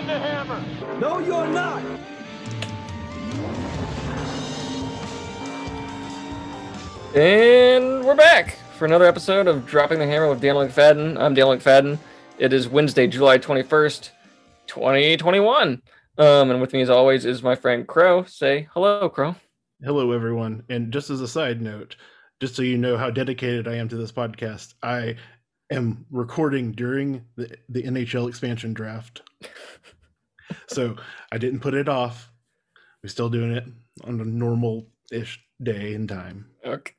dropping the hammer. No, you're not. And we're back for another episode of Dropping the Hammer with Daniel McFadden. I'm Daniel McFadden. It is Wednesday, July 21st, 2021. Um, and with me, as always, is my friend Crow. Say hello, Crow. Hello, everyone. And just as a side note, just so you know how dedicated I am to this podcast, I am recording during the, the NHL expansion draft. So I didn't put it off. We're still doing it on a normal ish day and time. Okay.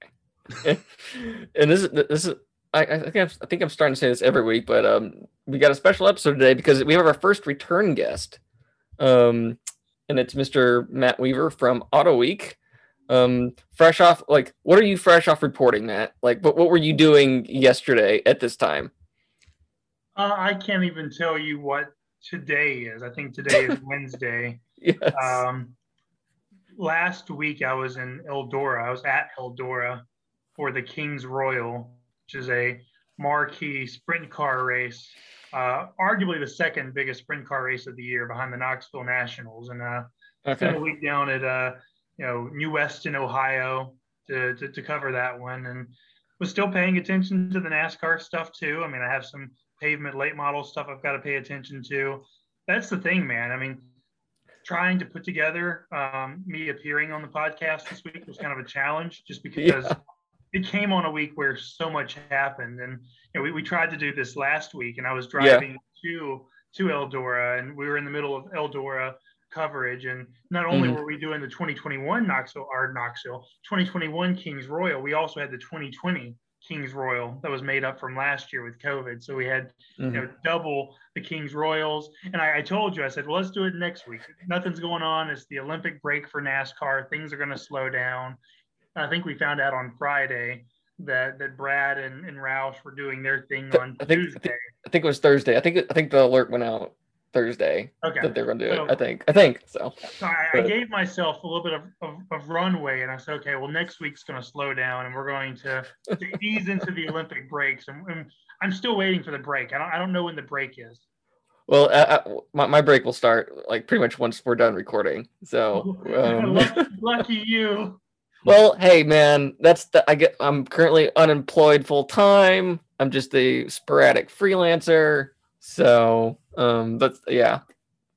and this is this is I, I think I'm, I think I'm starting to say this every week, but um, we got a special episode today because we have our first return guest, um, and it's Mr. Matt Weaver from Auto Week. Um, fresh off, like, what are you fresh off reporting, Matt? Like, what what were you doing yesterday at this time? Uh, I can't even tell you what today is. I think today is Wednesday. Yes. Um, last week I was in Eldora. I was at Eldora for the King's Royal, which is a marquee sprint car race, uh, arguably the second biggest sprint car race of the year behind the Knoxville Nationals. And uh, spent a week down at uh, you know New Weston, Ohio, to, to to cover that one, and was still paying attention to the NASCAR stuff too. I mean, I have some pavement late model stuff I've got to pay attention to. That's the thing, man. I mean, trying to put together um, me appearing on the podcast this week was kind of a challenge, just because Yeah. it came on a week where so much happened, and you know, we we tried to do this last week, and I was Yeah. driving to to Eldora, and we were in the middle of Eldora coverage, and not only Mhm. were we doing the 2021 Knoxville or Knoxville 2021 Kings Royal, we also had the 2020 Kings Royal that was made up from last year with COVID. So we had you Mhm. know double the Kings Royals, and I, I told you I said, well, let's do it next week. Nothing's going on. It's the Olympic break for NASCAR. Things are going to slow down. I think we found out on Friday that that Brad and, and Roush were doing their thing on I think- I think- I think it was Thursday. I think I think the alert went out Thursday Okay. that they're going to do So- it. I think. I think so. So I, I gave myself a little bit of, of, of runway, and I said, okay, well, next week's going to slow down, and we're going to, to ease into the Olympic breaks. And, and I'm still waiting for the break. I don't, I don't know when the break is. Well, uh, uh, my my break will start like pretty much once we're done recording. So. Um, lucky, lucky you. Well, hey man, that's the I get I'm currently unemployed full time. I'm just a sporadic freelancer. So, um that's yeah.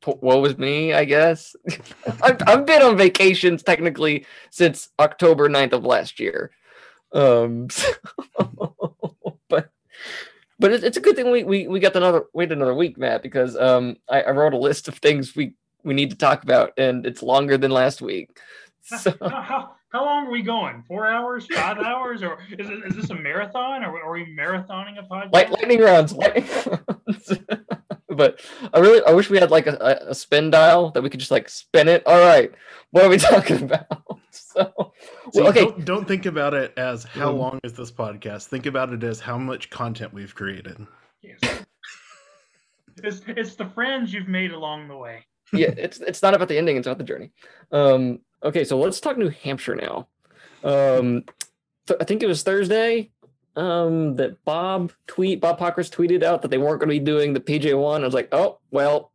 Woe was me, I guess. I've, I've been on vacations technically since October 9th of last year. Um but but it's, it's a good thing we, we we got another wait another week, Matt, because um I, I wrote a list of things we we need to talk about and it's longer than last week. So How, how, how long are we going? Four hours? Five hours? Or is, it, is this a marathon? Or are we marathoning a podcast? Light, lightning rounds, lightning rounds. but I really, I wish we had like a, a, a spin dial that we could just like spin it. All right, what are we talking about? So, See, well, okay, don't, don't think about it as how Um, long is this podcast. Think about it as how much content we've created. Yes. It's, it's the friends you've made along the way. yeah, it's it's not about the ending; it's about the journey. Um, okay, so let's talk New Hampshire now. Um, th- I think it was Thursday. Um, that Bob tweet Bob Pockrass tweeted out that they weren't going to be doing the PJ one. I was like, oh well,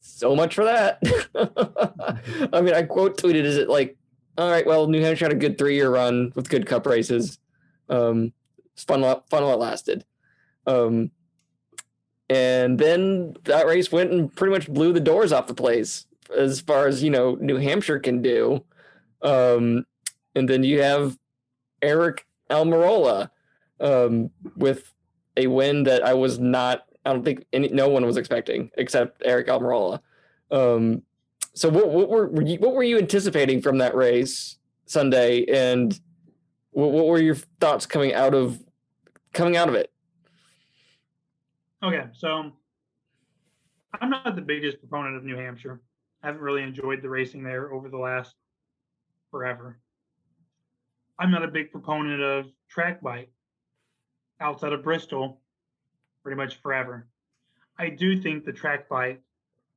so much for that. I mean, I quote tweeted, "Is it like, all right? Well, New Hampshire had a good three year run with good Cup races. Um, it's fun, fun while it lasted. Um, and then that race went and pretty much blew the doors off the place as far as you know New Hampshire can do. Um, and then you have Eric Almirola um, with a win that I was not. I don't think any no one was expecting except Eric Almirola. Um, so what, what were, were you, what were you anticipating from that race Sunday, and what, what were your thoughts coming out of coming out of it? Okay, so I'm not the biggest proponent of New Hampshire. I haven't really enjoyed the racing there over the last forever. I'm not a big proponent of track bite outside of Bristol pretty much forever. I do think the track bite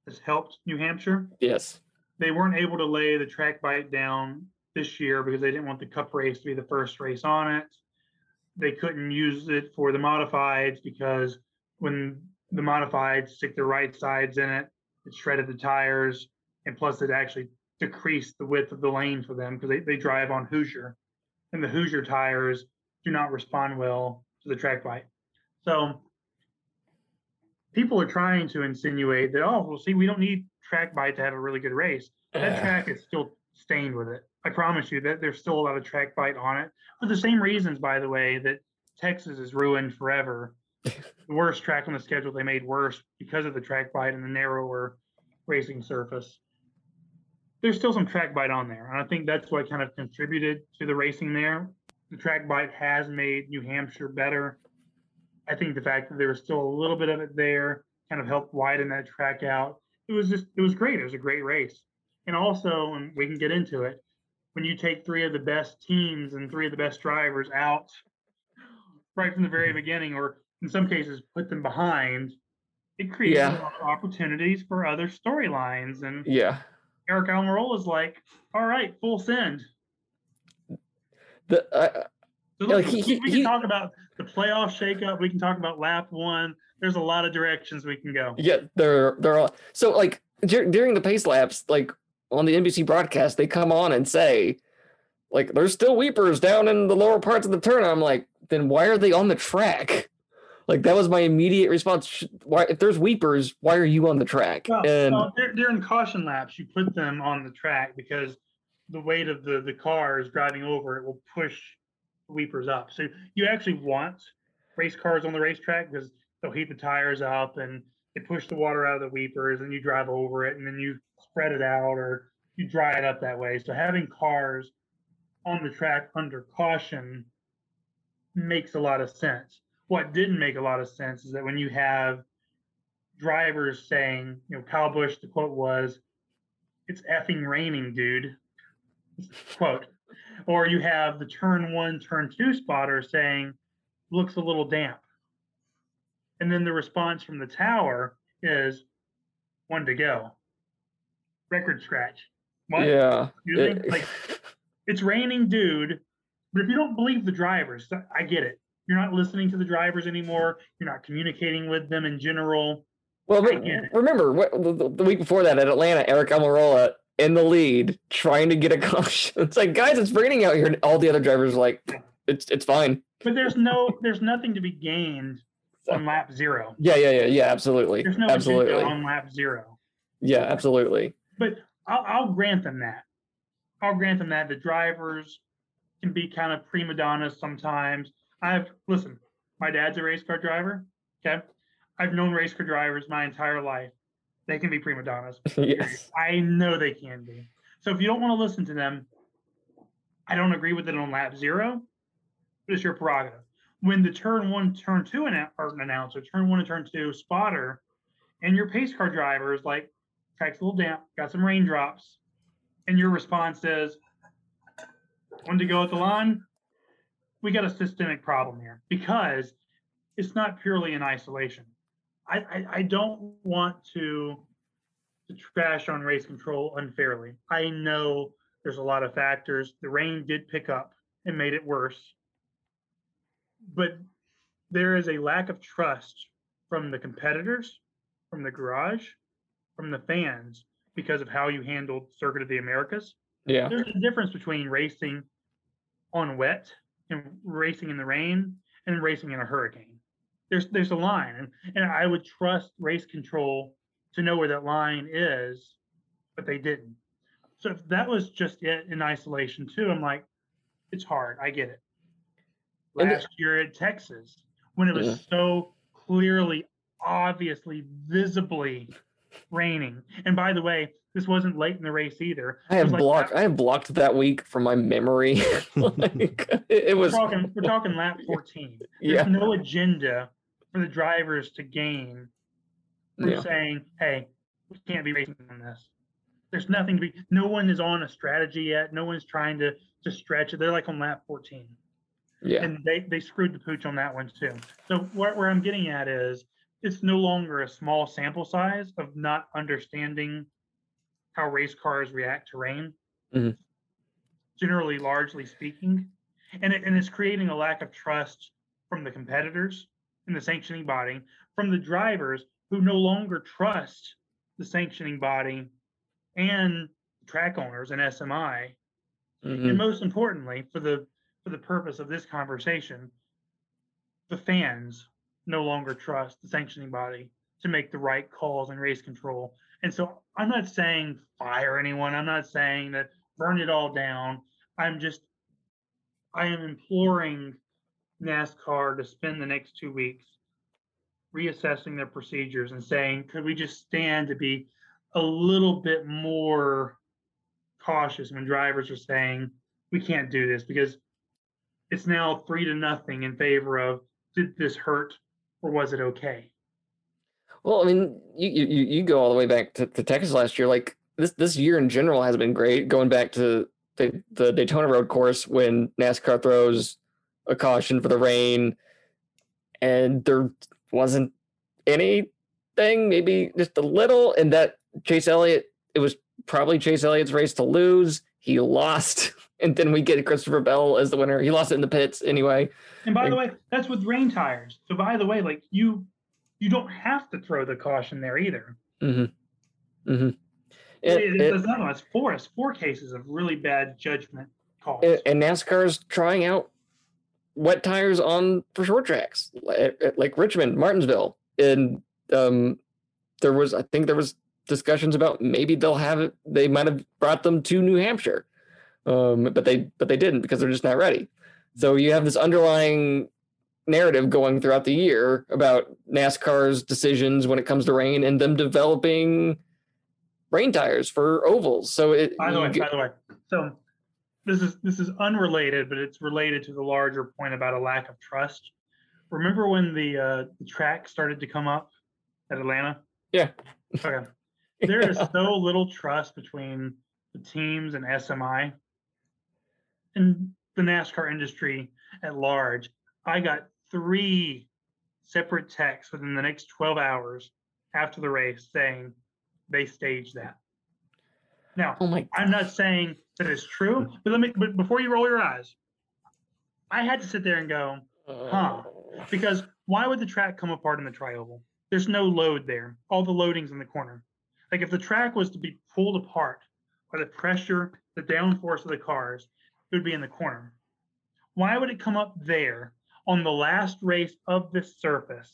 has helped New Hampshire. Yes. They weren't able to lay the track bite down this year because they didn't want the cup race to be the first race on it. They couldn't use it for the modifieds because when the modifieds stick the right sides in it, it shredded the tires, and plus it actually decreased the width of the lane for them because they, they drive on Hoosier, and the Hoosier tires do not respond well to the track bite. So people are trying to insinuate that oh well see we don't need track bite to have a really good race. That track is still stained with it. I promise you that there's still a lot of track bite on it for the same reasons, by the way, that Texas is ruined forever. the worst track on the schedule they made worse because of the track bite and the narrower racing surface. There's still some track bite on there, and I think that's what kind of contributed to the racing there. The track bite has made New Hampshire better. I think the fact that there was still a little bit of it there kind of helped widen that track out. It was just, it was great. It was a great race. And also, and we can get into it, when you take three of the best teams and three of the best drivers out right from the very beginning, or in some cases put them behind, it creates Yeah. opportunities for other storylines. And Yeah. Eric Almirola is like, all right, full send. The uh, So look, he- we, he- we he- can talk about the playoff shakeup. We can talk about lap one. There's a lot of directions we can go. yeah, they're they're all so like dur- during the pace laps, like on the NBC broadcast, they come on and say, like, there's still weepers down in the lower parts of the turn. I'm like, then why are they on the track? Like that was my immediate response. Why, if there's weepers, why are you on the track? Well, and well, dur- during caution laps, you put them on the track because the weight of the the cars driving over it will push the weepers up. So you actually want race cars on the racetrack because they'll heat the tires up and they push the water out of the weepers, and you drive over it, and then you spread it out or you dry it up that way. So having cars on the track under caution makes a lot of sense. What didn't make a lot of sense is that when you have drivers saying, you know, Kyle Busch, the quote was, it's effing raining, dude. quote. Or you have the turn one, turn two spotter saying, looks a little damp. And then the response from the tower is one to go. Record scratch. What? yeah, it- Like it's raining, dude. But if you don't believe the drivers, I get it. You're not listening to the drivers anymore. You're not communicating with them in general. Well, re- remember what, the, the- week before that at Atlanta, Eric Almirola in the lead, trying to get a caution. It's like, guys, it's raining out here, and all the other drivers are like, it's it's fine. But there's no, there's nothing to be gained on lap zero. Yeah, yeah, yeah, yeah, absolutely, There's no absolutely, on lap zero. yeah, absolutely. But I'll, I'll grant them that. I'll grant them that the drivers can be kind of prima donnas sometimes. I've listen. My dad's a race car driver. Okay, I've known race car drivers my entire life. They can be prima donnas. yes, I know they can be. So if you don't want to listen to them, I don't agree with it on lap zero, but it's your prerogative. When the turn one, turn two annou- or an announcer, turn one and turn two spotter, and your pace car driver is like, track's a little damp, got some raindrops, and your response is, one to go at the line, we got a systemic problem here because it's not purely in isolation. I, I, I don't want to to trash on race control unfairly. I know there's a lot of factors. The rain did pick up and made it worse. But there is a lack of trust from the competitors, from the garage, from the fans because of how you handled Circuit of the Americas. yeah, There's a difference between racing on wet and racing in the rain and racing in a hurricane. There's there's a line, and, and I would trust race control to know where that line is, but they didn't. So if that was just it in isolation too, I'm like, it's hard. I get it. Last year at Texas, when it was Yeah. so clearly, obviously, visibly raining. And by the way, this wasn't late in the race either. I have like blocked. I have blocked that week from my memory. like, it, it we're was, talking we're talking lap 14. There's yeah, no agenda for the drivers to gain from yeah, saying, "Hey, we can't be racing on this." There's nothing to be. No one is on a strategy yet. No one's trying to to stretch it. They're like on lap 14, yeah, and they they screwed the pooch on that one too. So what where I'm getting at is, it's no longer a small sample size of not understanding how race cars react to rain. Mhm. Generally, largely speaking, and it, and it's creating a lack of trust from the competitors in the sanctioning body, from the drivers who no longer trust the sanctioning body and track owners and SMI, Mhm. and most importantly, for the for the purpose of this conversation, the fans no longer trust the sanctioning body to make the right calls in race control. And so I'm not saying fire anyone. I'm not saying that burn it all down. I'm just I am imploring NASCAR to spend the next two weeks reassessing their procedures and saying, could we just stand to be a little bit more cautious when drivers are saying, we can't do this because it's now three to nothing in favor of did this hurt or was it okay? Well, I mean, you you you go all the way back to, to Texas last year. Like this this year in general has been great. Going back to the the Daytona Road Course when NASCAR throws a caution for the rain, and there wasn't anything, maybe just a little, and that Chase Elliott. It was probably Chase Elliott's race to lose. He lost, and then we get Christopher Bell as the winner. He lost it in the pits anyway. And by the way, that's with rain tires. So by the way, like you you don't have to throw the caution there either. Mm-hmm. Mm-hmm. It, it, it's another one. It's four. It's four cases of really bad judgment calls. and, NASCAR's trying out wet tires on for short tracks, li- like Richmond, Martinsville, and um, there was I think there was discussions about maybe they'll have it. They might have brought them to New Hampshire, um, but they but they didn't because they're just not ready. So you have this underlying narrative going throughout the year about NASCAR's decisions when it comes to rain and them developing rain tires for ovals. So it by the way, get- by the way, so this is this is unrelated, but it's related to the larger point about a lack of trust. Remember when the uh, the track started to come up at Atlanta? Yeah. Okay. There is so little trust between the teams and SMI and the NASCAR industry at large. I got three separate texts within the next 12 hours after the race saying they staged that. Now, oh I'm not saying that it's true, but let me. But before you roll your eyes, I had to sit there and go Huh. Oh. because why would the track come apart in the trioval? There's no load there. All the loading's in the corner. Like if the track was to be pulled apart by the pressure, the downforce of the cars, it would be in the corner. Why would it come up there on the last race of this surface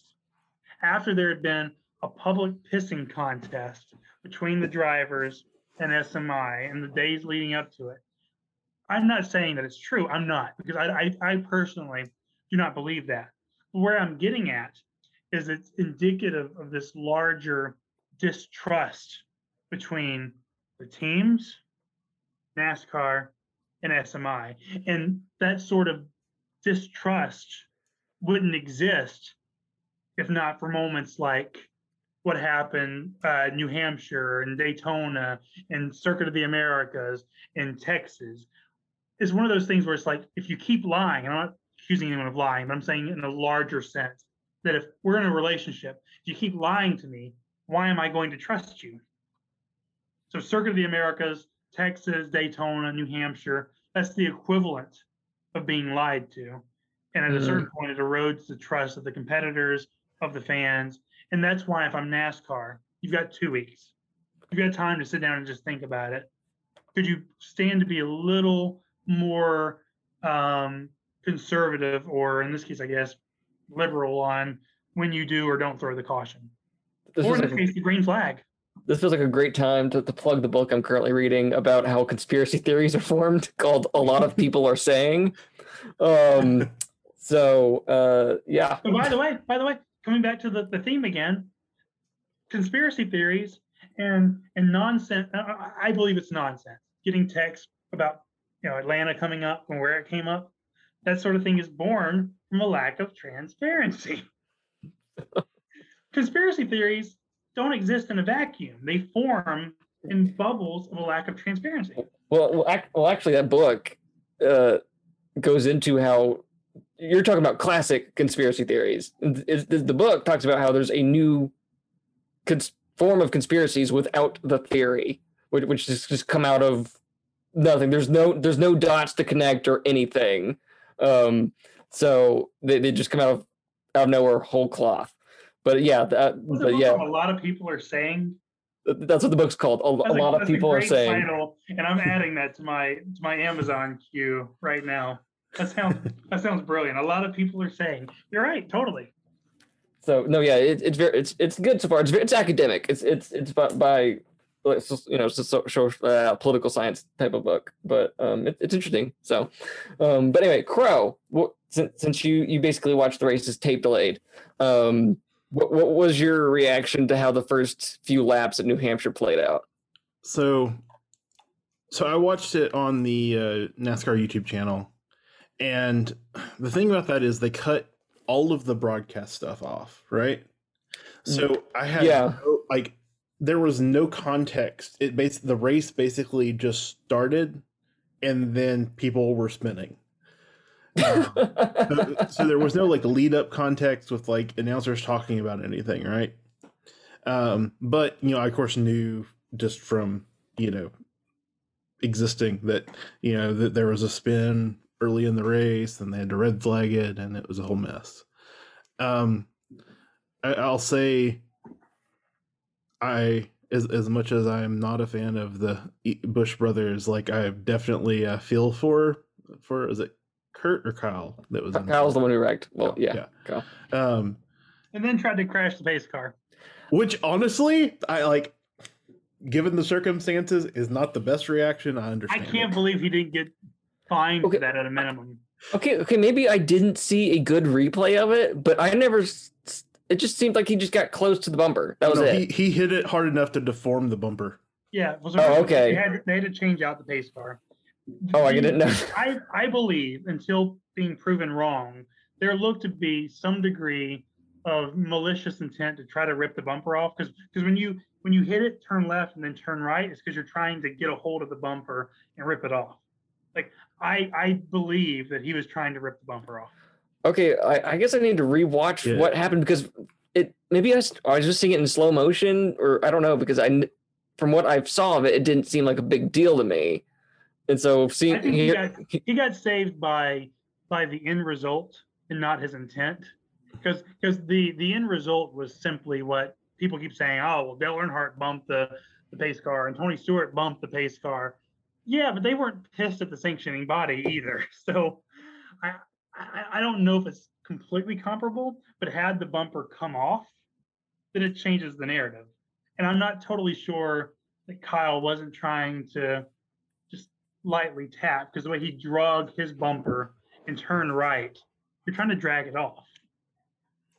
after there had been a public pissing contest between the drivers and SMI and the days leading up to it? I'm not saying that it's true. I'm not because I, I, I personally do not believe that. Where I'm getting at is it's indicative of this larger distrust between the teams, NASCAR, and SMI. And that sort of distrust wouldn't exist if not for moments like what happened uh, New Hampshire and Daytona and Circuit of the Americas in Texas. It's one of those things where it's like if you keep lying, and I'm not accusing anyone of lying, but I'm saying in a larger sense that if we're in a relationship, if you keep lying to me, why am I going to trust you? So Circuit of the Americas, Texas, Daytona, New Hampshire, that's the equivalent of being lied to. And at a Mhm. certain point, it erodes the trust of the competitors, of the fans. And that's why if I'm NASCAR, you've got two weeks. You've got time to sit down and just think about it. Could you stand to be a little more um, conservative, or in this case, I guess, liberal on when you do or don't throw the caution? This or in this a- case, the green flag. this feels like a great time to, to plug the book I'm currently reading about how conspiracy theories are formed, called "A Lot of People Are Saying." Um, so uh, yeah, But by the way, by the way, coming back to the, the theme again, conspiracy theories and and nonsense. I- I, I believe it's nonsense. Getting texts about you know Atlanta coming up and where it came up, that sort of thing is born from a lack of transparency. conspiracy theories don't exist in a vacuum. They form in bubbles of a lack of transparency. well, well, ac- well actually, that book uh, goes into how you're talking about classic conspiracy theories. It's- the, the book talks about how there's a new cons- form of conspiracies without the theory, which, which just, just come out of nothing. There's no there's no dots to connect or anything. Um, so they, they just come out of out of nowhere whole cloth. But yeah, that, What's the but yeah, a lot of people are saying That's what the book's called. A, a lot of people are saying. title, and I'm adding that to my to my Amazon queue right now. That sounds that sounds brilliant. A lot of people are saying you're right, totally. So no, yeah, it, it's very it's it's good so far. It's it's academic. It's it's it's by, by like, you know so, so, uh, political science type of book, but um, it, it's interesting. So, um, but anyway, Crow. What, since since you you basically watched the races tape delayed, um, what what was your reaction to how the first few laps at New Hampshire played out? So, so I watched it on the uh, NASCAR YouTube channel, and the thing about that is they cut all of the broadcast stuff off, right? So I had Yeah. no, like there was no context. It bas- the race basically just started, and then people were spinning. Um, so, so there was no like lead up context with like announcers talking about anything, right? Um, but you know, I of course knew just from you know existing that you know that there was a spin early in the race and they had to red flag it and it was a whole mess. Um, I, I'll say I as as much as I'm not a fan of the Busch brothers, like I definitely uh, feel for for is it Kurt or Kyle that was in Kyle's the one who wrecked. Well, Yeah, yeah, Kyle. um And then tried to crash the pace car. which honestly I like given the circumstances is not the best reaction I understand. I can't it. believe he didn't get fined Okay. for that at a minimum. Okay, okay, maybe I didn't see a good replay of it, but I never. s- s- It just seemed like he just got close to the bumper. That was No, it. he he hit it hard enough to deform the bumper Yeah. it was Oh, okay. They had, they had to change out the pace car. Oh, I didn't know. I, I believe until being proven wrong, there looked to be some degree of malicious intent to try to rip the bumper off. Because because when you when you hit it, turn left and then turn right, it's because you're trying to get a hold of the bumper and rip it off. Like I I believe that he was trying to rip the bumper off. Okay, I, I guess I need to rewatch Yeah. what happened because it maybe I, I was just seeing it in slow motion or I don't know because I from what I saw of it, it didn't seem like a big deal to me, and so seeing he got he got saved by by the end result and not his intent. Because because the the end result was simply what people keep saying. Oh well, Dale Earnhardt bumped the the pace car and Tony Stewart bumped the pace car. Yeah, but they weren't pissed at the sanctioning body either. So I I, I don't know if it's completely comparable, but had the bumper come off, then it changes the narrative. And I'm not totally sure that Kyle wasn't trying to lightly tap because the way he drug his bumper and turned right, you're trying to drag it off.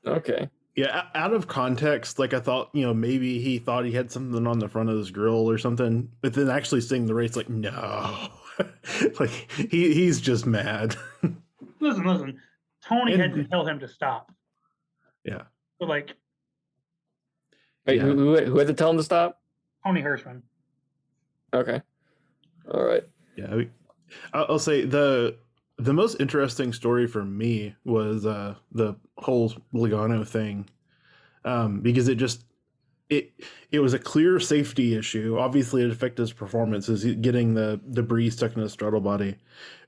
okay, yeah out of context like I thought you know maybe he thought he had something on the front of his grill or something but then actually seeing the race like no like he he's just mad Listen, listen. Tony had to tell him to stop. Yeah. But like wait, Yeah. who, who who had to tell him to stop? Tony Hirschman. Okay, all right. Yeah, I'll I'll say the the most interesting story for me was uh, the whole Logano thing, um, because it just it it was a clear safety issue. Obviously, it affected his performance, is getting the debris stuck in his throttle body,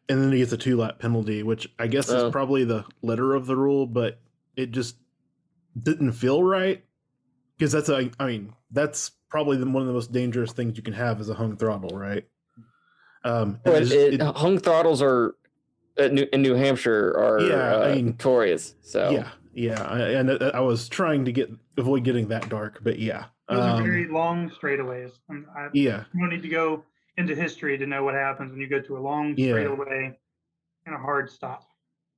and then he gets a two lap penalty, which I guess Oh. is probably the letter of the rule, but it just didn't feel right because that's a I mean that's probably the, one of the most dangerous things you can have is a hung throttle, right? Um, and But it it, it- hung throttles are at New, in New Hampshire are Yeah, I uh, mean- notorious. So yeah, yeah, I, and I, I was trying to get avoid getting that dark, but yeah, Those are um, very long straightaways. I, yeah, you don't need to go into history to know what happens when you go to a long Yeah. straightaway and a hard stop.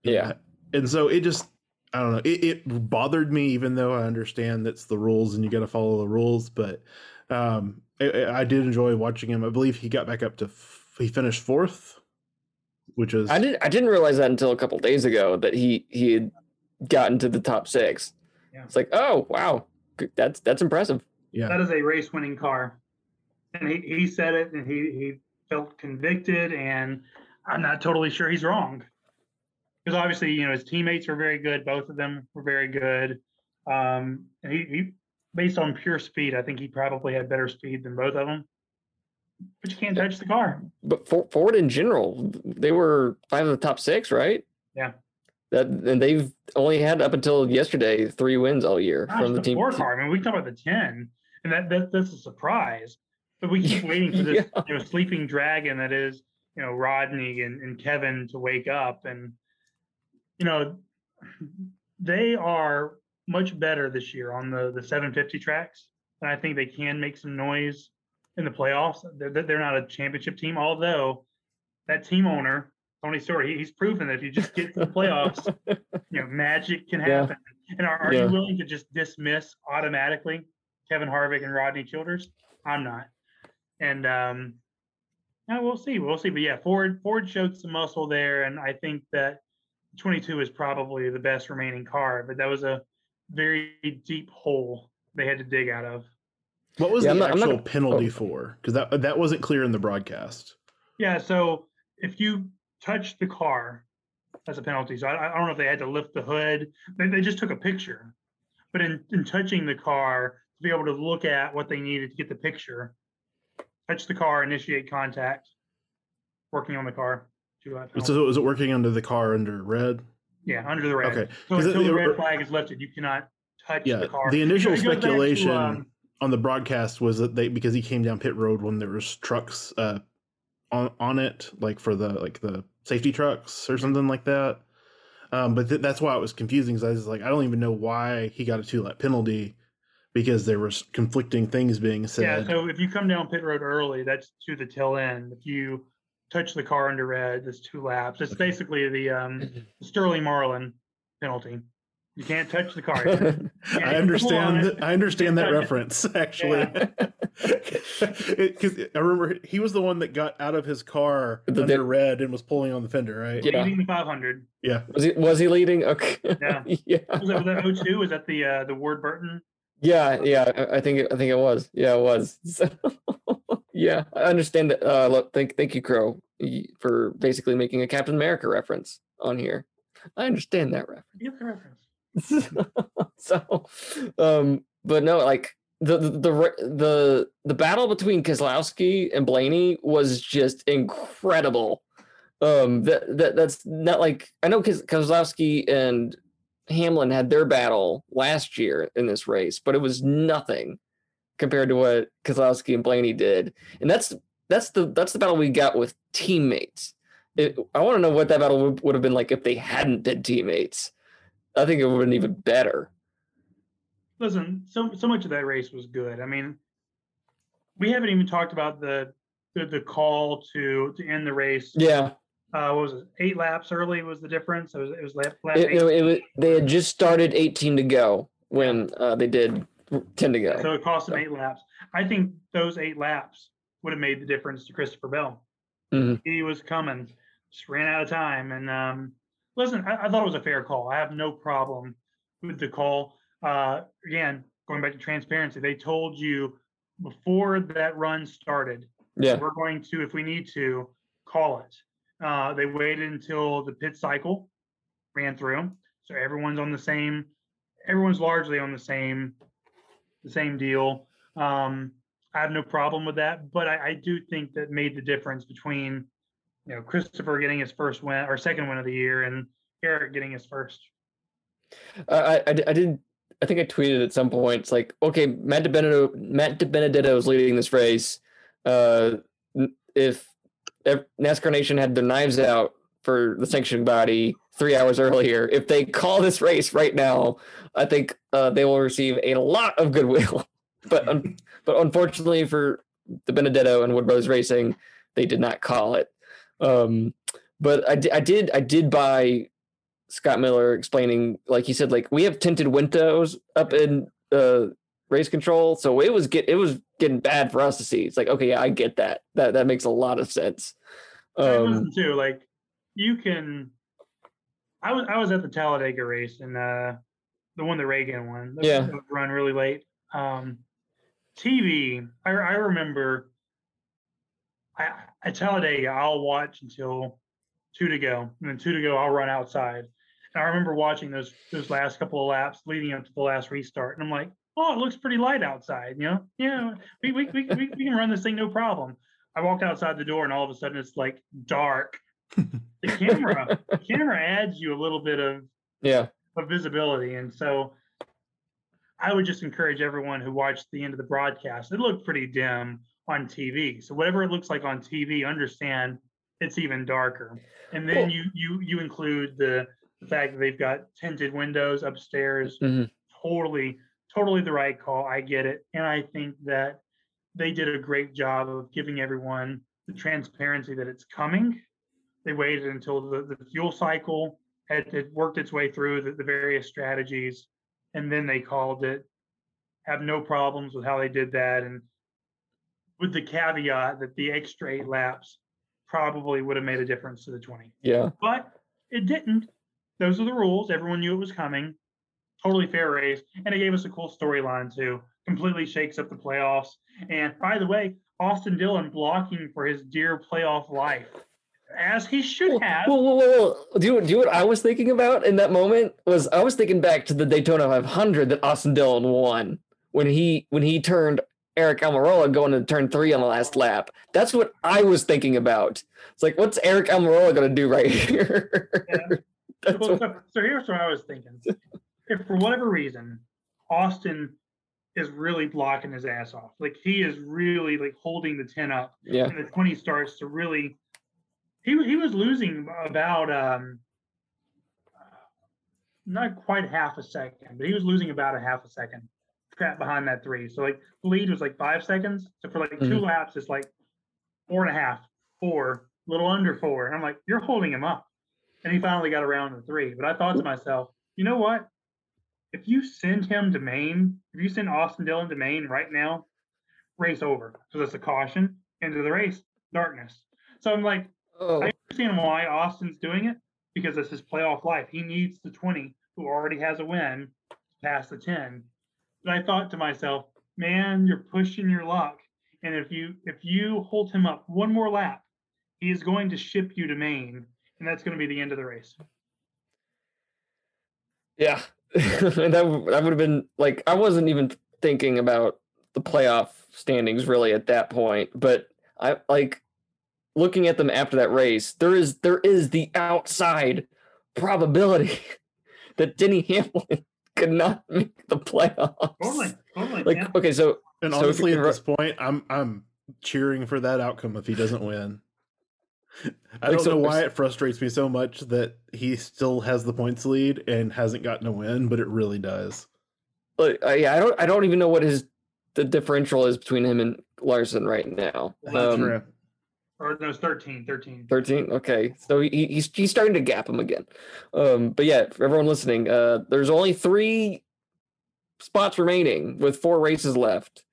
yeah. and so it just I don't know, it, it bothered me, even though I understand that's the rules and you got to follow the rules, but um, I, I did enjoy watching him. I believe he got back up to f- he finished fourth, which is I didn't I didn't realize that until a couple days ago that he he had gotten to the top six. Yeah. It's like, oh wow, that's that's impressive. yeah, That is a race winning car. And he, he said it and he, he felt convicted and I'm not totally sure he's wrong. Because obviously, you know, his teammates were very good. Both of them were very good. Um, and he, he based on pure speed, I think he probably had better speed than both of them. But you can't touch the car. But for, Ford in general, they were five of the top six, right? Yeah. That and they've only had up until yesterday three wins all year Gosh, from the the team. four car. I mean, we talk about the 10. and that, that that's a surprise. But we keep waiting for this Yeah. you know sleeping dragon that is you know Rodney and, and Kevin to wake up, and you know they are much better this year on the the 750 tracks, and I think they can make some noise in the playoffs. They're, they're not a championship team, although that team owner Tony Stewart, he, he's proven that if you just get to the playoffs, you know magic can Yeah. happen. And are, are Yeah. you willing to just dismiss automatically Kevin Harvick and Rodney Childers? I'm not. And um, yeah, we'll see. We'll see. But yeah, Ford Ford showed some muscle there, and I think that 22 is probably the best remaining car. But that was a very deep hole they had to dig out of. What was Yeah, the I'm not- I'm not- actual penalty oh. for? Because that that wasn't clear in the broadcast. Yeah. So if you touch the car, that's a penalty. So I, I don't know if they had to lift the hood. They, they just took a picture. But in, in touching the car, to be able to look at what they needed to get the picture, touch the car, initiate contact, working on the car. two. So is it working under the car under red? yeah, under the red. Okay. So 'Cause until it- the it- red flag is lifted, you cannot touch Yeah. the car. The initial goes back to, speculation um, on the broadcast was that they because he came down pit road when there was trucks uh on on it like for the like the safety trucks or something like that. Um, but th- that's why it was confusing. Because I was like, I don't even know why he got a two lap penalty because there was conflicting things being said. Yeah, so if you come down pit road early, that's to the tail end. If you touch the car under red, that's two laps. It's Okay. basically the um, Sterling Marlin penalty. You can't touch the car. I understand. pull on th- I understand that Yeah. reference actually, because I remember he was the one that got out of his car The- under red and was pulling on the fender, right? Yeah. Leading the 500. Yeah. was he was he leading? Okay. Yeah. yeah. Was that, was that 02? Was that the uh, the Ward Burton? Yeah, yeah, I- I think it, I think it was. Yeah, it was. So, yeah, I understand that. Uh, look, thank thank you, Crow, for basically making a Captain America reference on here. I understand that reference. You get the reference. so, um, but no, like the the the the, battle between Keselowski and Blaney was just incredible. Um, that, that that's not like I know Keselowski and Hamlin had their battle last year in this race, but it was nothing compared to what Keselowski and Blaney did, and that's that's the that's the battle we got with teammates. It, I want to know what that battle would, would have been like if they hadn't been teammates. I think it would have been even better. Listen, so so much of that race was good. I mean, we haven't even talked about the the, the call to to end the race. Yeah, Uh, what was it? Eight laps early was the difference. It was it was lap, lap it, eight. it, was, they had just started 18 to go when uh, they did 10 to go. So it cost them eight laps. I think those eight laps would have made the difference to Christopher Bell. Mhm. He was coming, just ran out of time. And um, listen, I, I thought it was a fair call. I have no problem with the call. Uh, again, going back to transparency, they told you before that run started, Yeah, we're going to, if we need to, call it. Uh, they waited until the pit cycle ran through, so everyone's on the same. Everyone's largely on the same, the same deal. Um, I have no problem with that, but I, I do think that made the difference between, you know, Christopher getting his first win or second win of the year and Eric getting his first. I, I, I di- I did. I think I tweeted at some point. It's like, okay, Matt DiBenedetto, Matt DiBenedetto is leading this race. Uh, if, if NASCAR Nation had their knives out for the sanctioning body three hours earlier, if they call this race right now, I think uh, they will receive a lot of goodwill. but but unfortunately for DiBenedetto and Wood Racing, they did not call it. Um, but I, I did I did buy Scott Miller explaining, like he said, like we have tinted windows up in uh, race control, so it was get it was getting bad for us to see. It's like, okay, yeah, I get that. That that makes a lot of sense. Um, too, like you can. I was I was at the Talladega race and uh, the one the Reagan one. Yeah. run really late. Um, TV. I I remember. I at Talladega, I'll watch until two to go, and then two to go, I'll run outside. And I remember watching those those last couple of laps leading up to the last restart, and I'm like, oh, it looks pretty light outside. You know, yeah, we we we, we, we can run this thing no problem. I walked outside the door, and all of a sudden it's like dark. The camera, the camera adds you a little bit of yeah, of visibility, and so I would just encourage everyone who watched the end of the broadcast. It looked pretty dim on TV. So whatever it looks like on TV, understand it's even darker. And then Cool. you you you include the, the fact that they've got tinted windows upstairs. Mhm. Totally, totally the right call. I get it. And I think that they did a great job of giving everyone the transparency that it's coming. They waited until the, the fuel cycle had, had worked its way through the, the various strategies, and then they called it. Have no problems with how they did that, and with the caveat that the extra eight laps probably would have made a difference to the 20. Yeah. But it didn't. Those are the rules. Everyone knew it was coming. Totally fair race. And it gave us a cool storyline too. Completely shakes up the playoffs. And by the way, Austin Dillon blocking for his dear playoff life. As he should have. Well, well, well, well, do you, do you what I was thinking about in that moment was I was thinking back to the Daytona 500 that Austin Dillon won when he when he turned Eric Almirola going to turn three on the last lap. That's what I was thinking about. It's like, what's Eric Almirola going to do right here? Yeah. Well, what- so, so here's what I was thinking. If for whatever reason, Austin is really blocking his ass off, like he is really like holding the 10 up, yeah. and the 20 starts to really he he was losing about um not quite half a second, but he was losing about a half a second trapped behind that three. So like the lead was like five seconds. So for like two Mhm. laps, it's like four and a half, four, little under four. And I'm like, you're holding him up. And he finally got around the three. But I thought to myself, you know what? If you send him to Maine, if you send Austin Dillon to Maine right now, race over because it's a caution into the race, darkness. So I'm like, Oh, I understand why Austin's doing it because it's his playoff life. He needs the 20 who already has a win to pass the 10. I thought to myself, man, you're pushing your luck. And if you if you hold him up one more lap, he is going to ship you to Maine, and that's going to be the end of the race. yeah. that, that would have been like, I wasn't even thinking about the playoff standings really at that point, but I like looking at them after that race, there is there is the outside probability that Denny Hamlin could not make the playoffs. Totally, totally. Like yeah. okay, so And So honestly, at this point, I'm I'm cheering for that outcome if he doesn't win. I Like, don't so know why it frustrates me so much that he still has the points lead and hasn't gotten a win, but it really does. like, uh, yeah, I don't I don't even know what his the differential is between him and Larson right now. That's Um, True. Or no, it's 13, 13. 13 okay. So he, he's he's starting to gap him again. Um but yeah for everyone listening uh there's only three spots remaining with four races left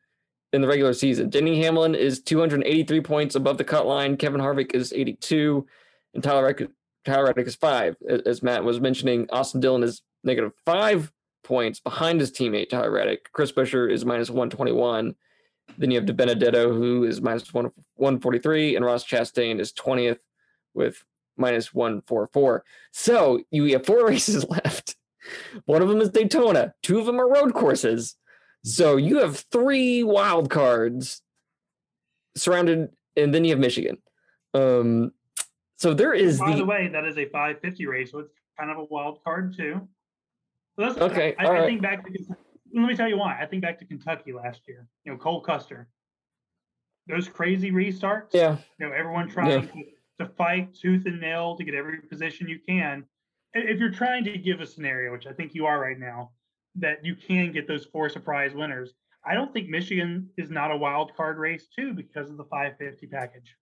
in the regular season. Denny hamlin is 283 points above the cut line. Kevin harvick is 82 and tyler reddick, tyler reddick is five as matt was mentioning. Austin dillon is negative five points behind his teammate tyler reddick. Chris Buescher is minus 121 then you have DiBenedetto, who is minus one, 143, and Ross Chastain is 20th with minus 144. So you have four races left. One of them is Daytona, two of them are road courses. So you have three wild cards surrounded, and then you have Michigan. Um, so there is By the the way, that is a 550 race, so it's kind of a wild card too. So that's, Okay, I, I right. think back to let me tell you why. I think back to Kentucky last year. You know, Cole Custer. Those crazy restarts. yeah. You know, everyone trying to, to fight tooth and nail to get every position you can. If you're trying to give a scenario, which I think you are right now, that you can get those four surprise winners. I don't think Michigan is not a wild card race too because of the 550 package.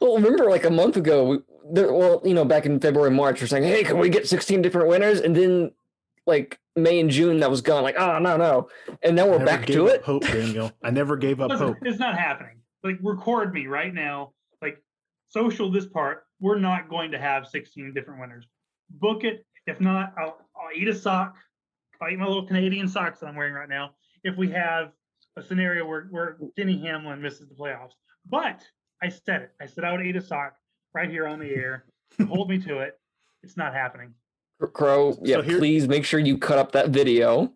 Well, remember like a month ago, we, there, well, you know, back in February, March, we're saying, hey, can we get 16 different winners? And then like May and June, that was gone. Like, oh, no, no. And now we're back to it. Hope, Daniel. I never gave up Listen, hope. It's not happening. Like record me right now. Like social this part. We're not going to have 16 different winners. Book it. If not, I'll, I'll eat a sock. I'll eat my little Canadian socks that I'm wearing right now. If we have a scenario where, where Denny Hamlin misses the playoffs. But I said it. I said I would eat a sock right here on the air. Hold me to it. It's not happening. Crow, yeah, here- please make sure you cut up that video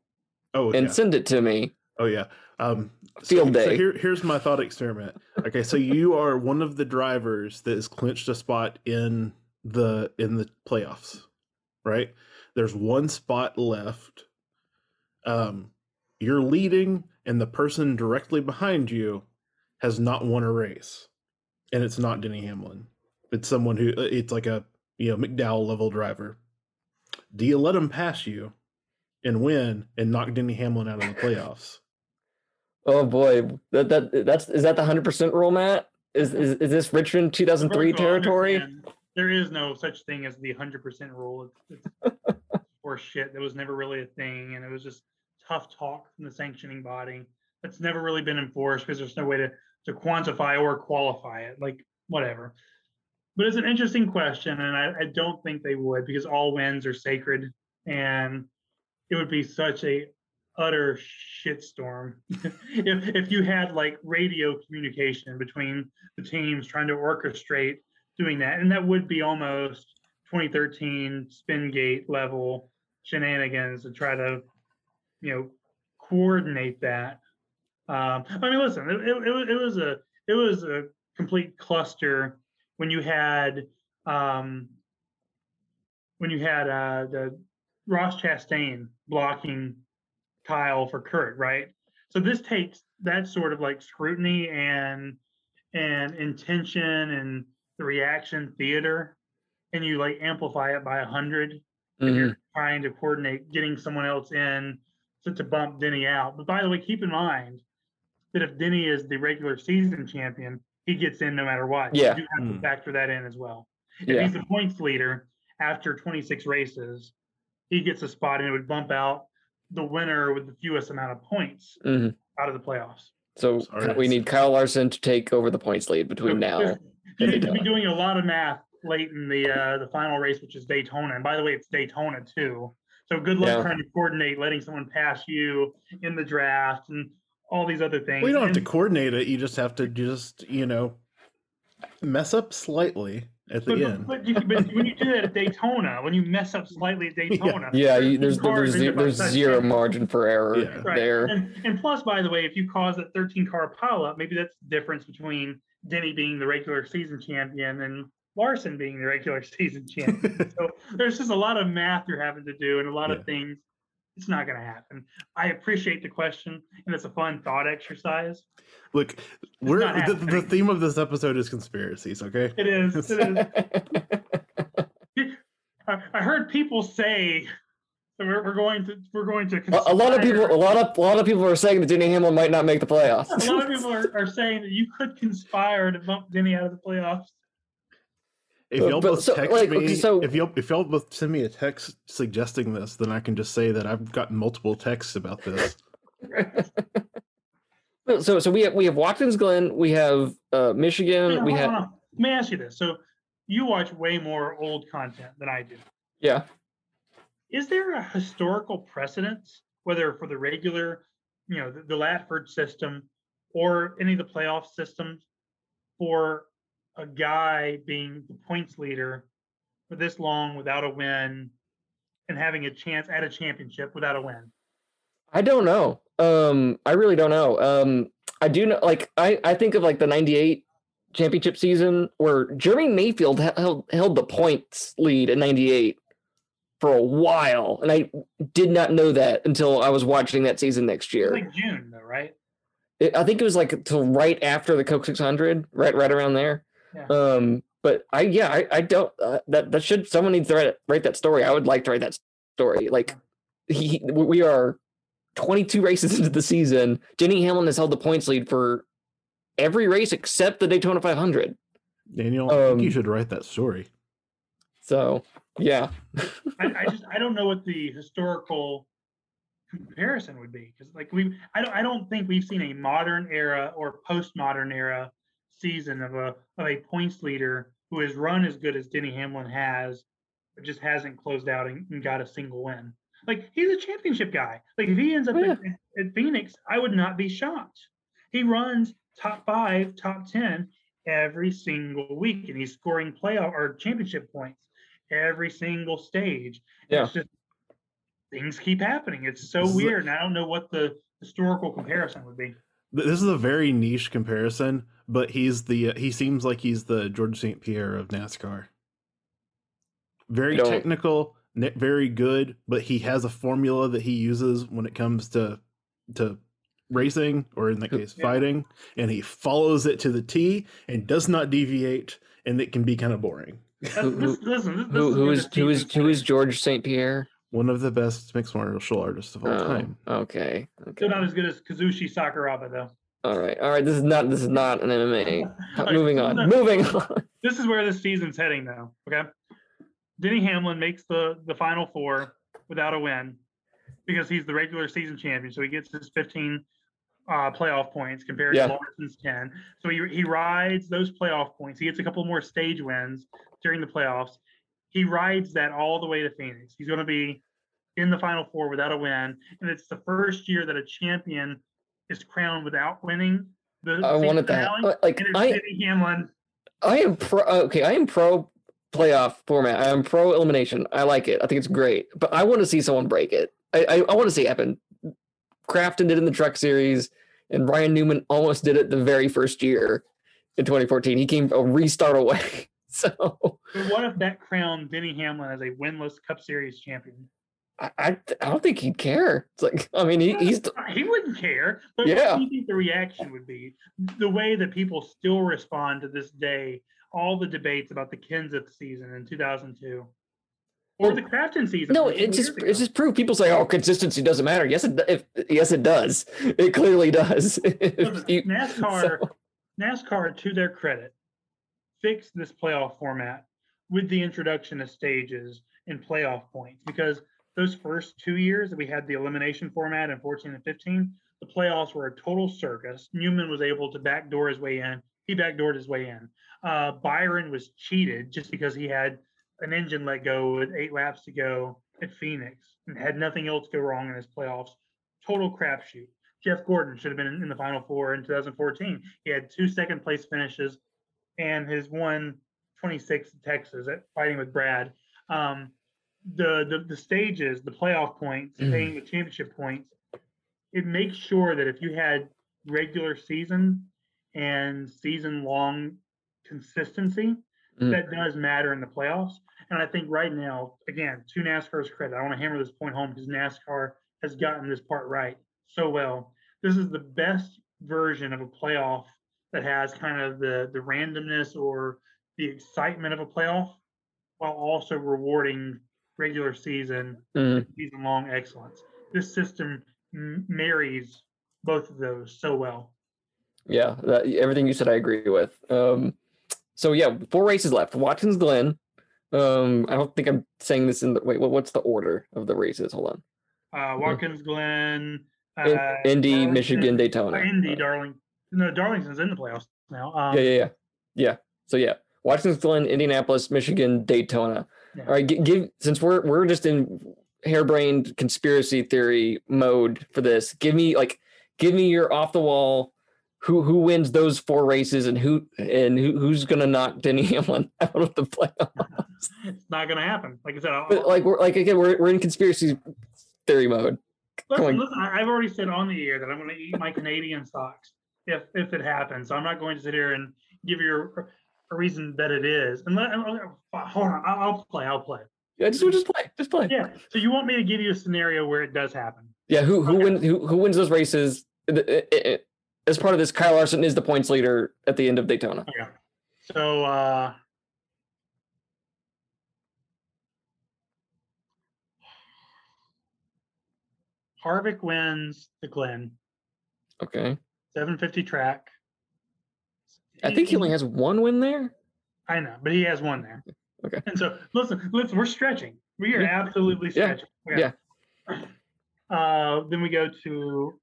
Oh, and yeah. send it to me. Oh yeah. Um, Field so, So here, here's my thought experiment. Okay, so you are one of the drivers that has clinched a spot in the in the playoffs, right? There's one spot left. Um, you're leading and the person directly behind you has not won a race and it's not denny hamlin it's someone who uh, it's like a you know mcdowell level driver do you let him pass you and win and knock denny hamlin out of the playoffs Oh boy, that that that's is that the hundred percent rule, Matt? Is, is is this Richmond two thousand three territory? There is no such thing as the hundred percent rule. It's, it's or shit. That was never really a thing, and it was just tough talk from the sanctioning body. That's never really been enforced because there's no way to to quantify or qualify it. Like whatever. But it's an interesting question, and I, I don't think they would because all wins are sacred, and it would be such a utter shitstorm if if you had like radio communication between the teams trying to orchestrate doing that, and that would be almost 2013 Spingate level shenanigans to try to, you know, coordinate that. Um, I mean, listen, it, it, it was- it was a it was a complete cluster when you had um, when you had uh, the Ross Chastain blocking Kyle for Kurt, right? So this takes that sort of like scrutiny and and intention and the reaction theater, and you like amplify it by a hundred. And Mhm. you're trying to coordinate getting someone else in to, to bump Denny out. But by the way, keep in mind that if Denny is the regular season champion, he gets in no matter what. Yeah. You do have to Mm. factor that in as well. If Yeah. he's the points leader after 26 races, he gets a spot and it would bump out the winner with the fewest amount of points Mhm. out of the playoffs. So Sorry. we need Kyle Larson to take over the points lead So between now. You need to be doing a lot of math late in the uh, the final race, which is Daytona. And by the way, it's Daytona too. So good luck Yeah. trying to coordinate letting someone pass you in the draft and all these other things. well you don't have to coordinate it you just have to just you know mess up slightly at the But, end but, you, but when you do that at Daytona, when you mess up slightly at Daytona, Yeah, there's you, there's two there's that ze- get by there's zero chances. margin for error Yeah. Right. there. And, and plus, by the way, if you cause that 13 car pileup, maybe that's the difference between Denny being the regular season champion and Larson being the regular season champion. so there's just a lot of math you're having to do and a lot Yeah. of things. It's not going to happen. I appreciate the question, and it's a fun thought exercise. look we're the, the theme of this episode is conspiracies okay It is. It is. I, I heard people say that we're, we're going to we're going to. a, a lot of people, a lot of a lot of people are saying that Denny Hamlin might not make the playoffs. A lot of people are, are saying that you could conspire to bump Denny out of the playoffs. If y'all but both so, text like, me okay, so- if y'all if y'all both send me a text suggesting this then i can just say that i've gotten multiple texts about this so so we have we have Watkins Glen, we have uh, Michigan, on, we have on. Let me ask you this. So you watch way more old content than I do. yeah. Is there a historical precedence, whether for the regular, you know, the, the Latford system or any of the playoff systems, for a guy being the points leader for this long without a win and having a chance at a championship without a win? I don't know. Um, I really don't know. Um, I do know. Like, I I think of like the '98 championship season where Jeremy Mayfield held held the points lead in '98 for a while, and I did not know that until I was watching that season next year. like June, though, right? It, I think it was like till right after the Coke 600, right right around there. Yeah. Um, but I yeah I I don't uh, that that should someone needs to write write that story. I would like to write that story. Like he we are 22 races into the season. Denny Hamlin has held the points lead for every race except the Daytona 500. daniel i think you Um, should write that story So yeah, I, I just I don't know what the historical comparison would be because like we I don't I don't think we've seen a modern era or postmodern era season of a of a points leader who has run as good as Denny Hamlin has, but just hasn't closed out and, and got a single win. Like he's a championship guy. Like if he ends up Oh, yeah. at, at Phoenix, I would not be shocked. He runs top five, top ten every single week, and he's scoring playoff or championship points every single stage. Yeah. It's just things keep happening. It's so This is a- weird, and I don't know what the historical comparison would be. Th- this is a very niche comparison but he's the he seems like he's the george st pierre of nascar very technical ne- very good but he has a formula that he uses when it comes to to racing or in that case Yeah. fighting and he follows it to the T and does not deviate and it can be kind of boring. That's- Who- this- listen, this- this Who who where is the who is season's who is. George St. Pierre? One of the best mixed martial artists of all Oh, time. Okay. Okay. Still not as good as Kazushi Sakuraba though. All right. All right. This is not this is not an MMA. Okay, Moving on. Moving on. This is where the season's heading though. Okay. Denny Hamlin makes the the final four without a win because he's the regular season champion. So he gets his 15 uh, playoff points compared Yeah. to Larson's 10. So he, he rides those playoff points. He gets a couple more stage wins during the playoffs. He rides that all the way to Phoenix. He's going to be in the final four without a win. And it's the first year that a champion is crowned without winning the I wanted that. finale. Uh, like I Hamlin. I am pro. Okay, I am pro playoff format. I am pro elimination. I like it. I think it's great. But I want to see someone break it. I I, I want to see it happen. Crafton did it in the Truck Series, and Ryan Newman almost did it the very first year in 2014. He came a restart away. So But what if that crowned Denny Hamlin as a winless Cup Series champion? I, I, I don't think he'd care. It's like I mean he, he's He wouldn't care. But Yeah. what do you think the reaction would be? The way that people still respond to this day, all the debates about the Kenseth season in 2002 or the Crafton season. no. It's just it's just proof. People say oh consistency doesn't matter. Yes it if yes it does. It clearly does. You- NASCAR, so- NASCAR, to their credit, fixed this playoff format with the introduction of stages and playoff points because those first two years that we had the elimination format in 14 and 15, the playoffs were a total circus. Newman was able to backdoor his way in. He backdoored his way in. Uh, Byron was cheated just because he had an engine let go with eight laps to go at Phoenix and had nothing else go wrong in his playoffs. Total crapshoot. Jeff Gordon should have been in the final four in 2014. He had two second place finishes and his one 26 at Texas at fighting with Brad. Um, the, the the stages, the playoff points, Mhm. paying the championship points, it makes sure that if you had regular season and season long consistency, Mm. that does matter in the playoffs. And I think right now, again, to NASCAR's credit, I want to hammer this point home because NASCAR has gotten this part right so well. This is the best version of a playoff that has kind of the the randomness or the excitement of a playoff while also rewarding regular season Mhm. season long excellence. This system m- marries both of those so well. Yeah, that, everything you said, I agree with. Um, so yeah, four races left. Watkins Glen. Um, I don't think I'm saying this in the wait. What, what's the order of the races? Hold on. Uh, Watkins Glen, uh, Indy, Darlington- Michigan, uh, Daytona. Indy, Uh, Darling. No, Darlington's in the playoffs now. Um, yeah, yeah, yeah, yeah. So yeah, Watkins Glen, Indianapolis, Michigan, Daytona. Yeah. All right, gi- give since we're we're just in harebrained conspiracy theory mode for this. Give me like, give me your off the wall. Who who wins those four races and who and who, who's gonna knock Denny Hamlin out of the playoffs? It's not going to happen. Like I said, I'll, But like we're like again we're we're in conspiracy theory mode. listen, listen, I've already said on the air that I'm going to eat my Canadian socks if if it happens. So I'm not going to sit here and give you a, a reason that it is. And let, uh, hold on, I'll, play. I'll play. Yeah, just just play, just play. Yeah. So you want me to give you a scenario where it does happen? Yeah, who who Okay. wins who who wins those races? The- it- it- As part of this, Kyle Larson is the points leader at the end of Daytona. Okay. So uh Harvick wins the Glen, Okay, 750 track. I think he only has one win there. I know, but he has one there. Okay. And so listen, listen, we're stretching. We are Yeah. absolutely Yeah. stretching. Okay. Uh, then we go to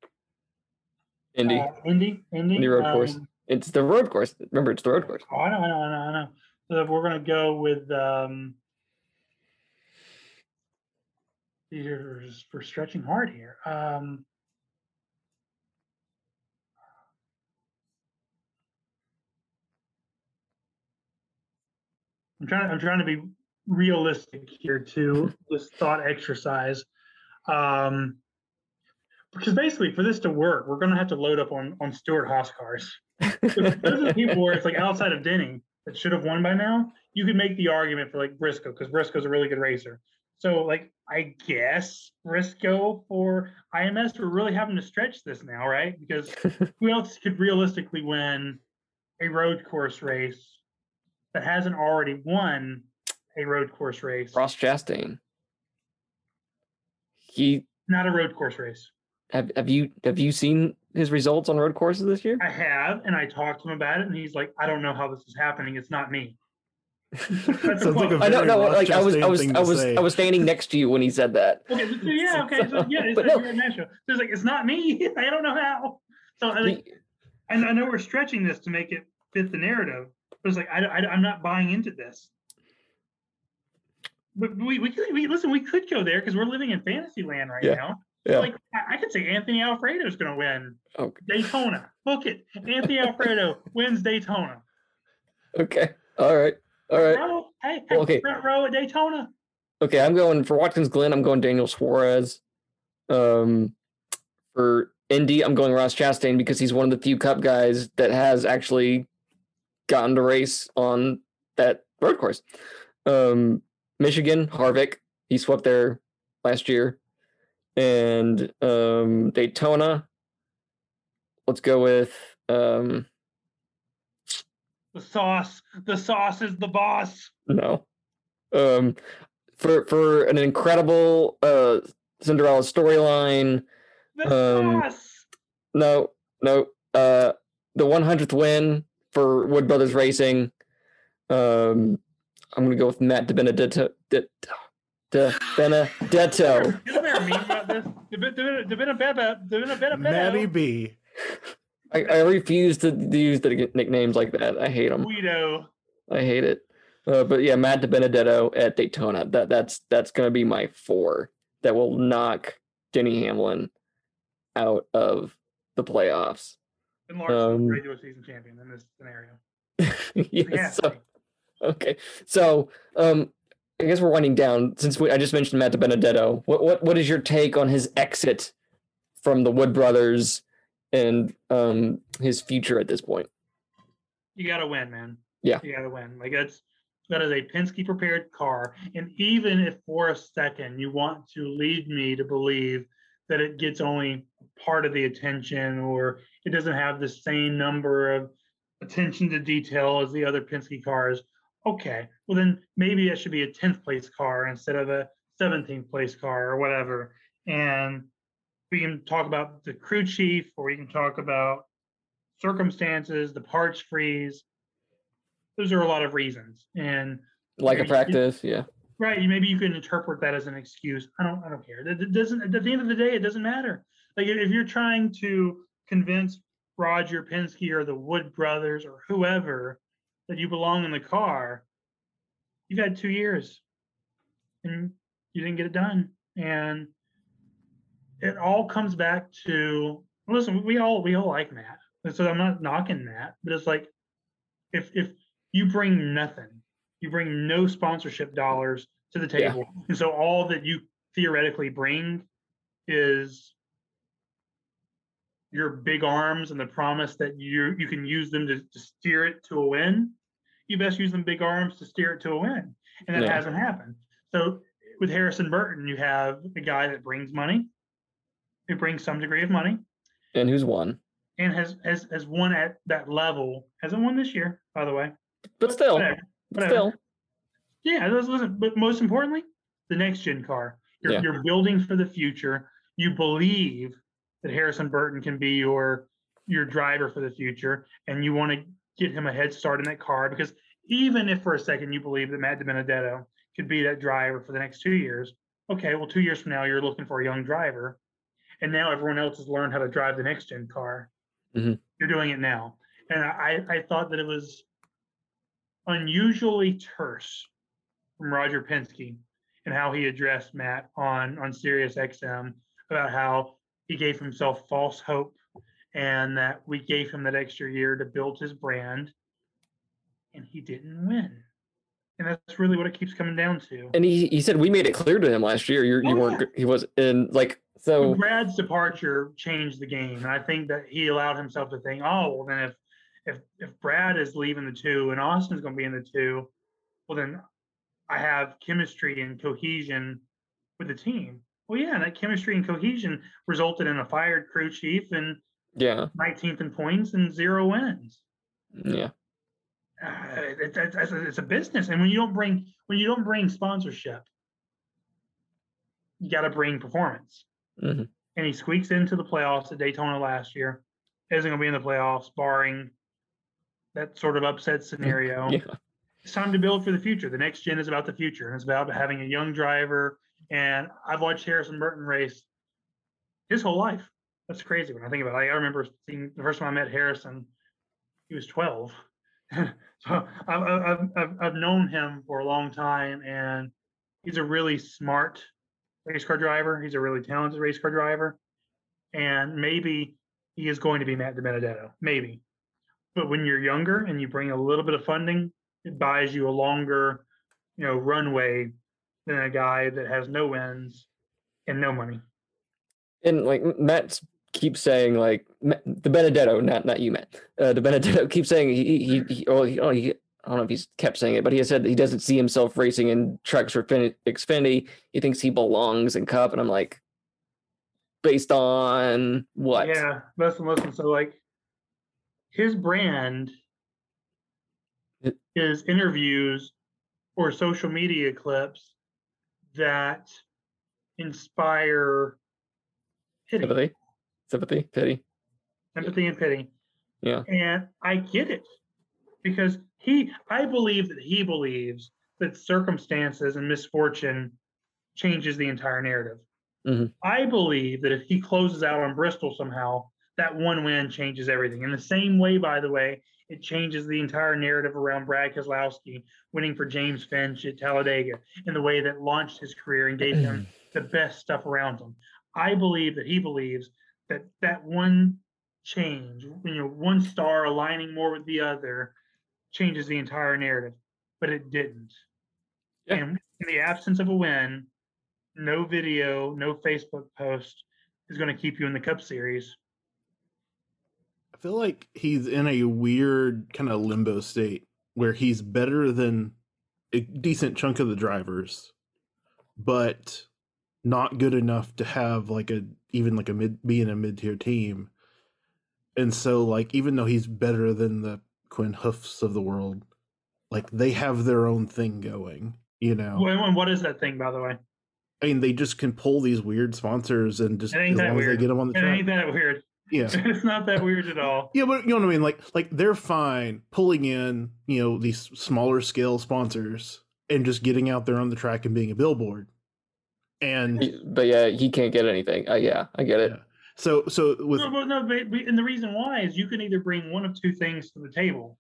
Indy, uh, Indy, Indy, Indy road course. um, it's the road course. Remember, it's the road course. Oh, I know, I know, I know, I know. So we're gonna go with um. These are for stretching hard here. Um. I'm trying. I'm trying to be realistic here to this thought exercise. Um, because basically, for this to work, we're going to have to load up on on Stewart-Haas cars. Those are the people where it's like outside of Denny that should have won by now. You could make the argument for like Briscoe because Briscoe's a really good racer. So like I guess Briscoe for IMS we're really having to stretch this now, right? Because who else could realistically win a road course race that hasn't already won a road course race? Ross Chastain. He Not a road course race. have have you have you seen his results on road courses this year? I have, and I talked to him about it, and he's like, I don't know how this is happening. It's not me. That's a Sounds like quote. a I don't know. Ross Like I was, I was, I was, say. I was standing next to you when he said that. Okay, so- yeah, okay, so yeah, it's like no. you're in Nashville. So it's like it's not me. I don't know how. So I, like, and I know we're stretching this to make it fit the narrative, but it's like I, I am not buying into this. But we we could we listen. We could go there because we're living in fantasy land right Yeah, now. yeah. Like I, I could say Anthony Alfredo is going to win Okay. Daytona. Book it. Anthony Alfredo wins Daytona. Okay. All right. All right. Row, hey, hey, Okay. front row at Daytona. Okay. I'm going for Watkins Glen. I'm going Daniel Suarez. Um, for Indy, I'm going Ross Chastain because he's one of the few Cup guys that has actually gotten to race on that road course. Um, Michigan, Harvick, he swept there last year, and um, Daytona. Let's go with um, The sauce. The sauce is the boss. No. Um for for an incredible uh Cinderella storyline. The Um, sauce. No, no. Uh the 100th win for Wood Brothers Racing. Um I'm going to go with Matt DiBenedetto. Di- De Benedetto. Is there a meme about this? Bit of Beba, Maddie B. I, I refuse to use the nicknames like that. I hate them. Guido. I hate it. Uh, but yeah, Matt DiBenedetto at Daytona. That that's that's gonna be my four. That will knock Denny Hamlin out of the playoffs. And Larson, Um, regular season champion in this scenario. yes. Yeah. So, okay. So um, I guess we're winding down since we, I just mentioned Matt Benedetto. What what what is your take on his exit from the Wood Brothers and um his future at this point? You got to win, man. Yeah. You got to win. Like that's that is a Penske prepared car, and even if for a second you want to lead me to believe that it gets only part of the attention or it doesn't have the same number of attention to detail as the other Penske cars, okay, well then maybe it should be a 10th place car instead of a 17th place car or whatever. And we can talk about the crew chief or we can talk about circumstances, the parts freeze. Those are a lot of reasons. And Like a Yeah, you- practice, yeah. right, maybe you can interpret that as an excuse. I don't I don't care. It it doesn't at the end of the day, it doesn't matter. Like if you're trying to convince Roger Penske or the Wood brothers or whoever that you belong in the car, you've had two years and you didn't get it done. And it all comes back to listen, we all we all like Matt. And So I'm not knocking Matt, but it's like if if you bring nothing, you bring no sponsorship dollars to the Yeah. table. And so all that you theoretically bring is your big arms and the promise that you you can use them to, to steer it to a win. You best use them big arms to steer it to a win. And that Yeah. hasn't happened. So with Harrison Burton, you have a guy that brings money, who brings some degree of money, And who's won? and has has has won at that level. Hasn't won this year, by the way. But still, Whatever. but still. Yeah, listen, listen, but most importantly, the next gen car. You're, Yeah. you're building for the future. You believe that Harrison Burton can be your your driver for the future, and you want to get him a head start in that car because even if for a second you believe that Matt DiBenedetto could be that driver for the next two years, okay, well, two years from now you're looking for a young driver, and now everyone else has learned how to drive the next gen car. Mhm. You're doing it now, and I I thought that it was unusually terse from Roger Penske and how he addressed Matt on on Sirius XM about how he gave himself false hope and that we gave him that extra year to build his brand and he didn't win. And that's really what it keeps coming down to. And he, he said we made it clear to him last year. You you Oh, weren't he was and like so Brad's departure changed the game, and I think that he allowed himself to think, oh, well, then if if if Brad is leaving the two and Austin's going to be in the two, well, then I have chemistry and cohesion with the team. Well, yeah, that chemistry and cohesion resulted in a fired crew chief and Yeah. 19th in points and zero wins. Yeah. Uh, it, it, it's, a, it's a business, and when you don't bring when you don't bring sponsorship, you got to bring performance. Mhm. And he squeaks into the playoffs at Daytona last year. Isn't going to be in the playoffs, barring that sort of upset scenario. Yeah. It's time to build for the future. The next gen is about the future, and it's about having a young driver. And I've watched Harrison Burton race his whole life. That's crazy when I think about it. I remember seeing the first time I met Harrison, he was 12. so I've, I've, I've, known him for a long time, and he's a really smart race car driver. He's a really talented race car driver. And maybe he is going to be Matt DiBenedetto. Maybe. But when you're younger and you bring a little bit of funding, it buys you a longer, you know, runway than a guy that has no wins and no money. And like Matt keeps saying, like DiBenedetto, not not you, Matt. Uh, DiBenedetto keeps saying he he, he, oh, he, oh, he I don't know if he's kept saying it, but he has said he doesn't see himself racing in trucks for Fin- Xfinity. He thinks he belongs in Cup, and I'm like, based on what? Yeah, listen, listen. So like his brand It- is interviews or social media clips that inspire pity, Sympathy, sympathy, pity. empathy and pity. Yeah. And I get it because he, I believe that he believes that circumstances and misfortune changes the entire narrative. Mhm. I believe that if he closes out on Bristol somehow, that one win changes everything. In the same way, by the way, it changes the entire narrative around Brad Keselowski winning for James Finch at Talladega in the way that launched his career and gave him the best stuff around him. I believe that he believes that that one change, you know, one star aligning more with the other, changes the entire narrative, but it didn't. Yeah. And in the absence of a win, no video, no Facebook post is going to keep you in the Cup Series. I feel like he's in a weird kind of limbo state where he's better than a decent chunk of the drivers, but not good enough to have like a even like a mid be in a mid tier team. And so like even though he's better than the Quin Houffs of the world, like they have their own thing going, you know. And what is that thing, by the way? I mean, they just can pull these weird sponsors and just as long as they get them on the It track. ain't that weird. Yeah. it's not that weird at all. Yeah, but you know what I mean. Like, like they're fine pulling in, you know, these smaller scale sponsors and just getting out there on the track and being a billboard. And But yeah, he can't get anything. Uh, yeah, I get it. Yeah. so, so with No, but no, but, but- and the reason why is you can either bring one of two things to the table.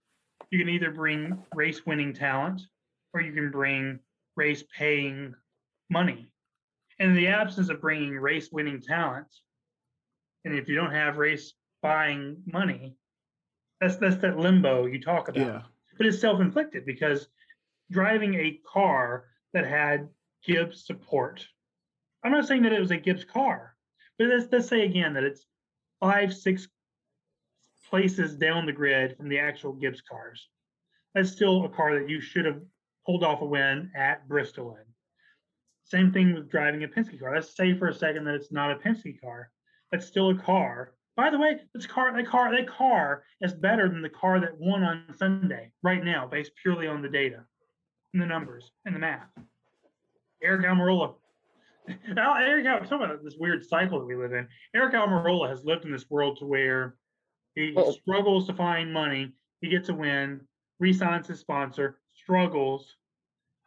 You can either bring race winning talent or you can bring race paying money. And in the absence of bringing race winning talent, and if you don't have race buying money, that's that's that limbo you talk about. yeah, But it's self inflicted because driving a car that had Gibbs support. I'm not saying that it was a Gibbs car, but let's, let's say again that it's five, six places down the grid from the actual Gibbs cars. That's still a car that you should have pulled off a win at Bristol in. Same thing with driving a Penske car. Let's say for a second that it's not a Penske car. That's still a car. By the way, this car, that car, that car is better than the car that won on Sunday right now, based purely on the data and the numbers and the math. Aric Almirola. Now, Aric, Al- talk about this weird cycle that we live in. Aric Almirola has lived in this world to where he Well- struggles to find money. He gets a win, resigns his sponsor, struggles,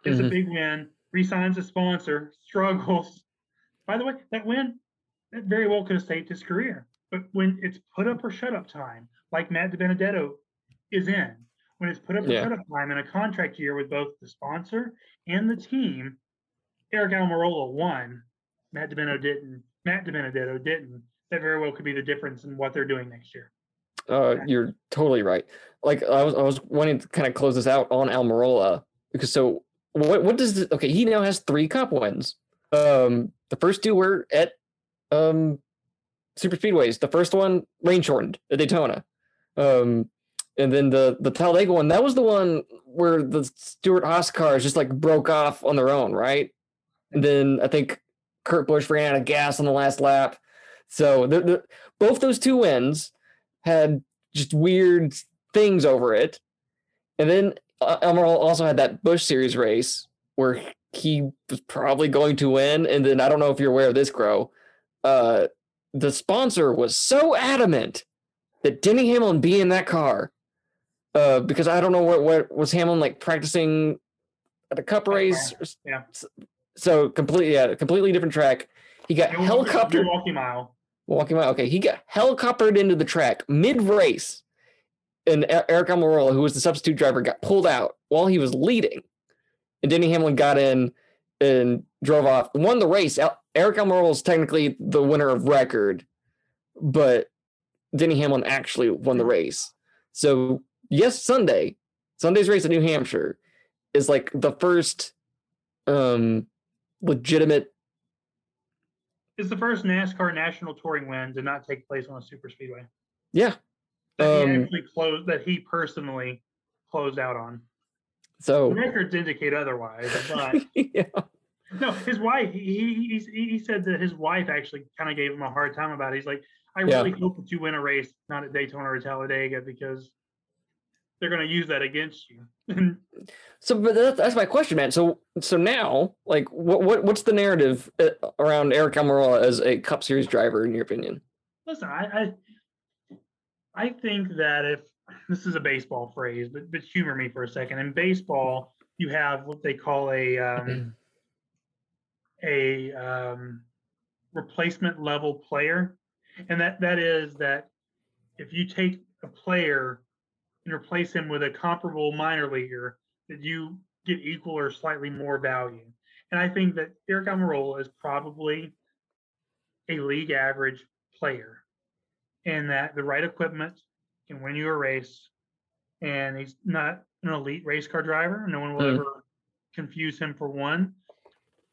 gets a Mhm. big win, resigns a sponsor, struggles. By the way, that win, that very well could have saved his career. But when it's put up or shut up time, like Matt DiBenedetto is in, when it's put up or Yeah. shut up time in a contract year with both the sponsor and the team, Aric Almirola won. Matt DiBenedetto didn't. Matt DiBenedetto didn't. That very well could be the difference in what they're doing next year. Uh, you're totally right. Like I was, I was wanting to kind of close this out on Almirola because so what? What does this, okay? He now has three Cup wins. Um, the first two were at um super speedways. The first one rain shortened at Daytona. Um, and then the the Talladega one that was the one where the Stewart-Haas cars just like broke off on their own, right? And then I think Kurt Busch ran out of gas on the last lap. So the, the, both those two wins had just weird things over it. And then uh, Almirola also had that Busch Series race where he was probably going to win. And then I don't know if you're aware of this, Crow. Uh, the sponsor was so adamant that Denny Hamlin be in that car uh, because I don't know what what was Hamlin like practicing at a Cup race. Yeah. So completely, yeah, completely different track. He got helicoptered. Milwaukee Mile. Milwaukee Mile. Okay, he got helicoptered into the track mid race, and Aric Almirola, who was the substitute driver, got pulled out while he was leading, and Denny Hamlin got in and drove off, won the race. Aric Almirola is technically the winner of record, but Denny Hamlin actually won the race. So yes, Sunday, Sunday's race in New Hampshire is like the first um legitimate it's the first NASCAR national touring win to not take place on a super speedway. Yeah. That um, he actually closed that he personally closed out on. So the records indicate otherwise, but yeah. No, his wife. He, he he said that his wife actually kind of gave him a hard time about it. He's like, I really yeah. hope that you win a race, not at Daytona or Talladega, because they're going to use that against you. so, but that's, that's my question, man. So, so now, like, what, what what's the narrative uh, around Aric Almirola as a Cup Series driver, in your opinion? Listen, I, I, I think that if this is a baseball phrase, but but humor me for a second. In baseball, you have what they call a um, a um, replacement level player, and that that is that if you take a player and replace him with a comparable minor leaguer, that you get equal or slightly more value. And I think that Aric Almirola is probably a league average player, and that the right equipment can win you a race. And he's not an elite race car driver. No one will mm. ever confuse him for one.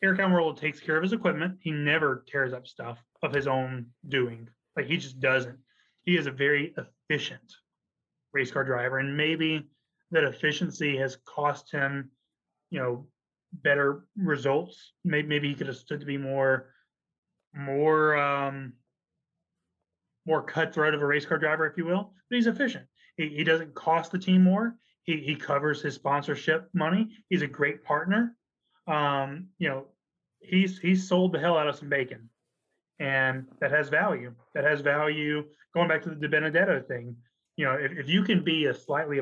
Aric Almirola takes care of his equipment. He never tears up stuff of his own doing. Like he just doesn't. He is a very efficient race car driver, and maybe that efficiency has cost him, you know, better results. Maybe maybe he could have stood to be more, more, um, more cutthroat of a race car driver, if you will. But he's efficient. He, he doesn't cost the team more. He he covers his sponsorship money. He's a great partner. Um, you know, he's he's sold the hell out of some bacon, and that has value. That has value. Going back to the DiBenedetto thing, you know, if, if you can be a slightly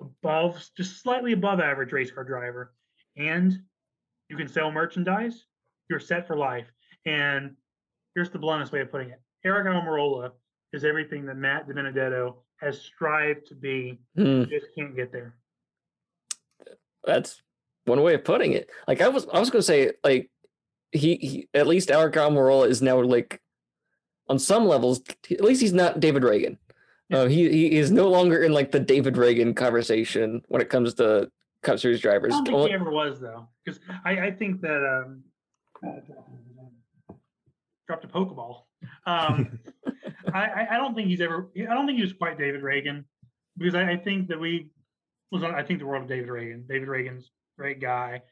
above, just slightly above average race car driver, and you can sell merchandise, you're set for life. And here's the bluntest way of putting it: Aric Almirola is everything that Matt DiBenedetto has strived to be. Mm. Just can't get there. That's one way of putting it. Like I was, I was going to say, like he, he at least Aric Almirola is now like on some levels, at least he's not David Ragan. Uh, he he is no longer in like the David Ragan conversation when it comes to Cup Series drivers. I don't think he ever was though, because I, I think that um, dropped a pokeball. Um, I I don't think he's ever. I don't think he was quite David Ragan, because I, I think that we was I think the world of David Ragan. David Ragan's great guy.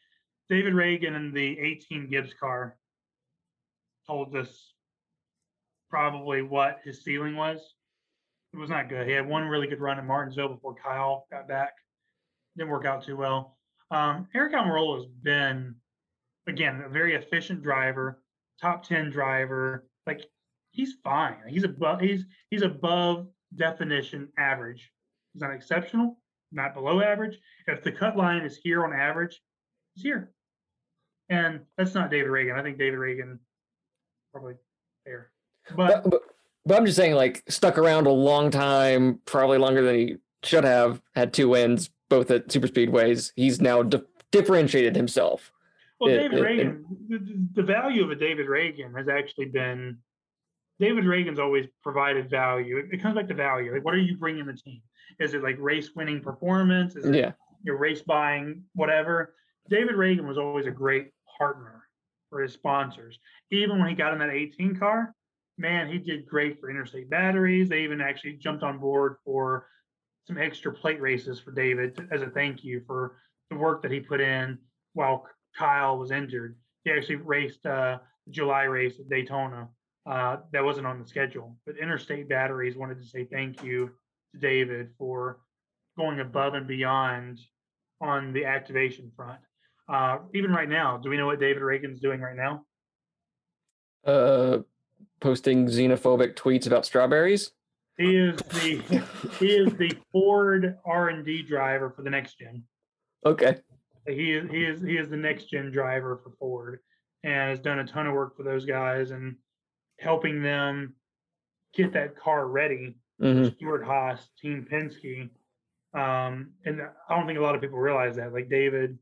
David Ragan in the 18 Gibbs car told us probably what his ceiling was. It was not good. He had one really good run in Martinsville before Kyle got back. Didn't work out too well. Um, Aric Almirola has been, again, a very efficient driver, top 10 driver. Like he's fine. He's above he's he's above definition average. He's not exceptional, not below average. If the cut line is here on average, he's here. And that's not David Ragan. I think David Ragan probably there. But, but, but, but I'm just saying, like, stuck around a long time, probably longer than he should have, had two wins, both at super speedways. He's now di- differentiated himself. Well, David it, Ragan, it, the, the value of a David Ragan has actually been David Ragan's always provided value. It, it, comes back to value. Like, what are you bringing the team? Is it like race winning performance? Is it yeah. your race buying, whatever? David Ragan was always a great partner for his sponsors. Even when he got in that 18 car, man, he did great for interstate batteries. They even actually jumped on board for some extra plate races for David as a thank you for the work that he put in while Kyle was injured. He actually raced uh, July race at Daytona. Uh, that wasn't on the schedule, but Interstate Batteries wanted to say thank you to David for going above and beyond on the activation front. Uh, even right now, do we know what David Ragan's doing right now? Uh, posting xenophobic tweets about strawberries. He is the he is the Ford R and D driver for the next gen. Okay. He is he is he is the next gen driver for Ford, and has done a ton of work for those guys and helping them get that car ready. Hmm Stewart-Haas, Team Penske, um, and I don't think a lot of people realize that. Like David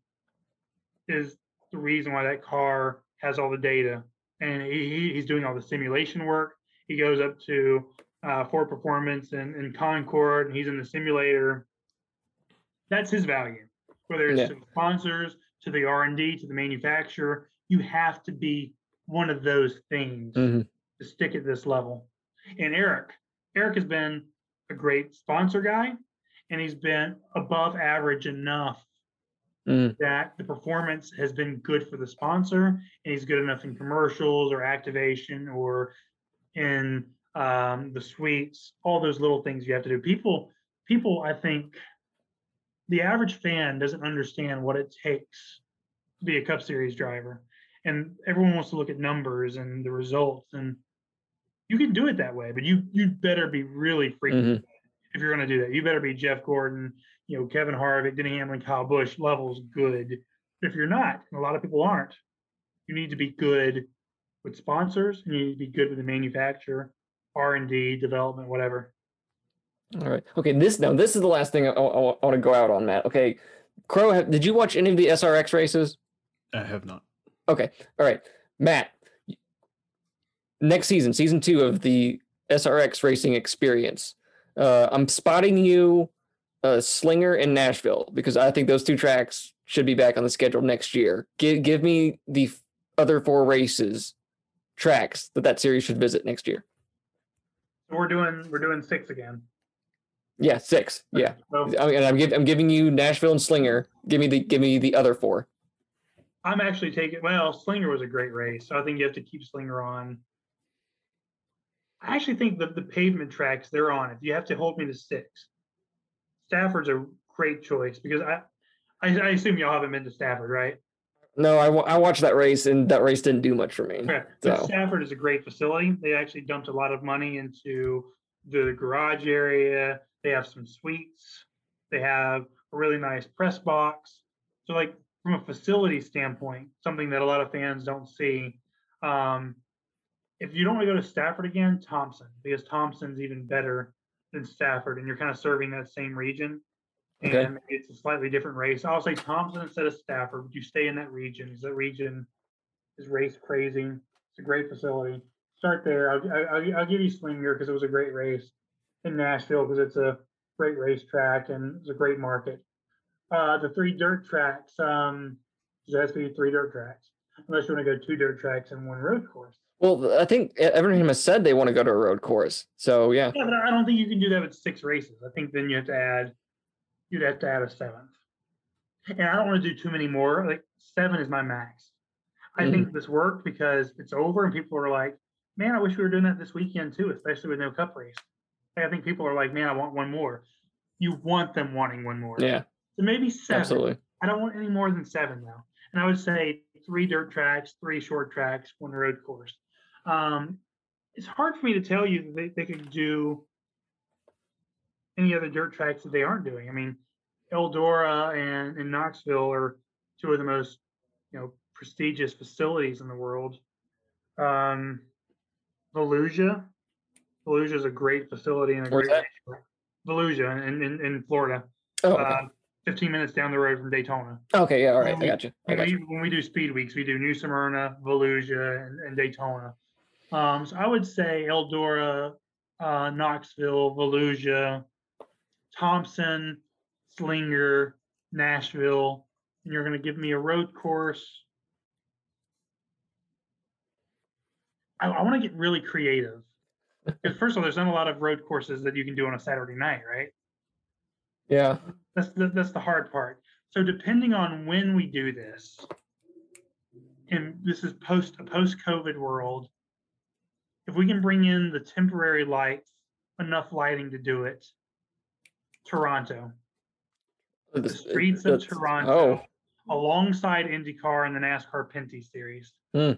is the reason why that car has all the data, and he, he- he's doing all the simulation work. He goes up to uh, Ford Performance and, and Concord, and he's in the simulator. That's his value. Whether it's Yeah. to sponsors, to the R and D, to the manufacturer, you have to be one of those things Mhm. to stick at this level. And Aric, Aric has been a great sponsor guy, and he's been above average enough Mm. that the performance has been good for the sponsor, and he's good enough in commercials or activation or in um, the suites, all those little things you have to do. People, people, I think the average fan doesn't understand what it takes to be a Cup Series driver, and everyone wants to look at numbers and the results, and you can do it that way, but you you better be really freaking Mhm. if you're going to do that. You better be Jeff Gordon, you know, Kevin Harvick, Denny Hamlin, Kyle Busch levels good. But if you're not, and a lot of people aren't, you need to be good with sponsors, and you need to be good with the manufacturer, R and D, development, whatever. All right. Okay. This now. This is the last thing I, want to go out on, Matt. Okay. Crow, have, did you watch any of the SRX races? I have not. Okay. All right. Matt, next season, season two of the SRX racing experience, uh, I'm spotting you uh, Slinger in Nashville because I think those two tracks should be back on the schedule next year. Give, give me the f- other four races, tracks that that series should visit next year. We're doing we're doing six again. Yeah, six. Yeah. So I mean, I'm, give, I'm giving you Nashville and Slinger. Give me the give me the other four. I'm actually taking well, Slinger was a great race, so I think you have to keep Slinger on. I actually think that the pavement tracks they're on, if you have to hold me to six, Stafford's a great choice because I, I, I assume y'all haven't been to Stafford, right? No, I, I watched that race and that race didn't do much for me. So- Stafford is a great facility. They actually dumped a lot of money into the garage area. They have some suites. They have a really nice press box. So, like from a facility standpoint, something that a lot of fans don't see. Um, if you don't want to go to Stafford again, Thompson, because Thompson's even better than Stafford, and you're kind of serving that same region. And Okay. maybe it's a slightly different race. I'll say Thompson instead of Stafford, but you stay in that region because that region is race crazy. It's a great facility. Start there. I'll, I'll, I'll give you Slinger because it was a great race in Nashville because it's a great racetrack and it's a great market. Uh, the three dirt tracks, um, there has to be three dirt tracks, unless you want to go two dirt tracks and one road course. Well, I think E- Evernham has said they want to go to a road course. So yeah. Yeah, but I don't think you can do that with six races. I think then you have to add, you'd have to add a seventh. And I don't want to do too many more. Like seven is my max. I think mm-hmm. this worked because it's over and people are like, man, I wish we were doing that this weekend too, especially with no cup race. Like, I think people are like, man, I want one more. You want them wanting one more. Yeah, So maybe seven. absolutely. I don't want any more than seven though. And I would say three dirt tracks, three short tracks, one road course. Um, it's hard for me to tell you that they, they could do any other dirt tracks that they aren't doing. I mean, Eldora and, and Knoxville are two of the most, you know, prestigious facilities in the world. Um, Volusia, Volusia is a great facility and a Where's great Volusia in, in, in Florida. Oh, okay. Uh, 15 minutes down the road from Daytona. okay. Yeah. All right. I we- got you. I When got we, you. when we do speed weeks, we do New Smyrna, Volusia, and, and Daytona. Um, so I would say Eldora, uh, Knoxville, Volusia, Thompson, Slinger, Nashville, and you're going to give me a road course. I, I want to get really creative. Because first of all, there's not a lot of road courses that you can do on a Saturday night, right? Yeah. That's the, that's the hard part. So depending on when we do this, and this is post a post COVID world, if we can bring in the temporary lights, enough lighting to do it, Toronto, the streets of Toronto, oh. alongside IndyCar and the NASCAR Pinty Series. Hmm.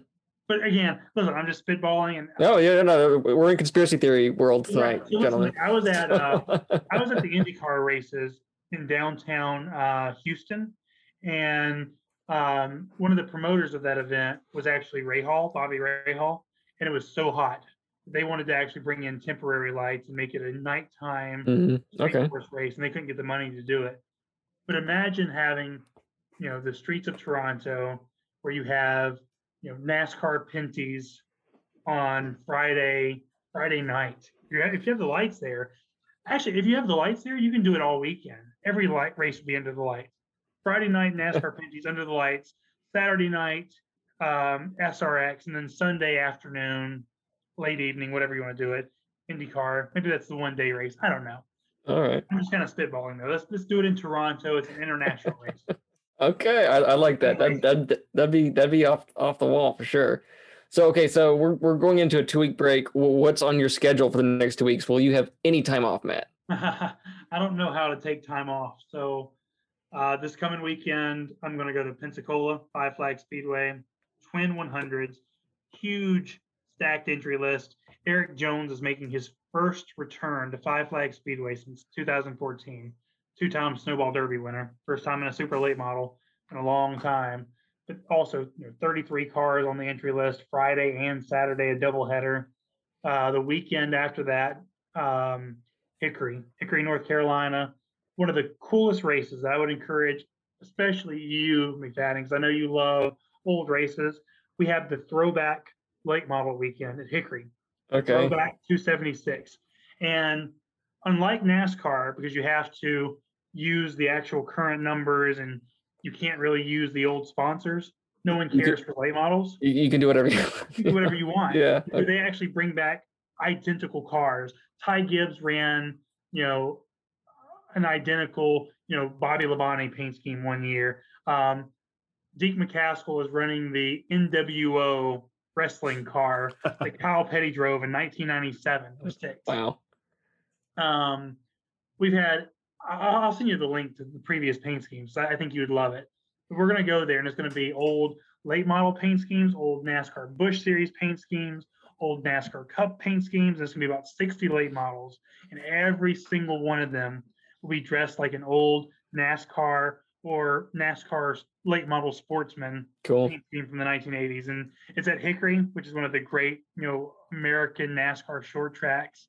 But again, listen, I'm just spitballing. And no, yeah, no, we're in conspiracy theory world tonight, right. so gentlemen. I was at uh, I was at the IndyCar races in downtown uh, Houston, and um, one of the promoters of that event was actually Rahal, Bobby Rahal, and it was so hot. They wanted to actually bring in temporary lights and make it a nighttime mm-hmm. okay. race, and they couldn't get the money to do it. But imagine having, you know, the streets of Toronto where you have, you know, NASCAR Pinty's on Friday Friday night. If you have the lights there, actually, if you have the lights there, you can do it all weekend. Every light race would be under the lights. Friday night NASCAR Pinty's under the lights. Saturday night um, SRX, and then Sunday afternoon, late evening, whatever you want to do it, IndyCar. Maybe that's the one day race. I don't know. All right. I'm just kind of spitballing though. Let's let's do it in Toronto. It's an international race. okay, I, I like that. That that that'd be that'd be off off the wall for sure. So okay, so we're we're going into a two week break. What's on your schedule for the next two weeks? Will you have any time off, Matt? I don't know how to take time off. So uh, this coming weekend, I'm going to go to Pensacola Five Flag Speedway, Twin 100s, huge stacked entry list. Erik Jones is making his first return to Five Flag Speedway since 2014. Two-time Snowball Derby winner, first time in a super late model in a long time. But also, you know, 33 cars on the entry list. Friday and Saturday, a doubleheader. Uh, the weekend after that, um, Hickory, Hickory, North Carolina. One of the coolest races. I would encourage, especially you, McFadden, because I know you love old races. We have the throwback late model weekend at Hickory. Okay. Throwback 276. And unlike NASCAR, because you have to use the actual current numbers and you can't really use the old sponsors. No one cares can, for late models. You, can do whatever you, you do whatever you want. yeah. Okay. They actually bring back identical cars. Ty Gibbs ran, you know, an identical, you know, Bobby Labonte paint scheme one year. Um, Deac McCaskill is running the NWO wrestling car that Kyle Petty drove in 1997 or six. Wow. Um, we've had. I'll send you the link to the previous paint schemes. I think you would love it. We're going to go there, and it's going to be old late model paint schemes, old NASCAR Busch Series paint schemes, old NASCAR Cup paint schemes. There's going to be about 60 late models, and every single one of them will be dressed like an old NASCAR or NASCAR's late model sportsman cool. team from the 1980s. And it's at Hickory, which is one of the great, you know, American NASCAR short tracks.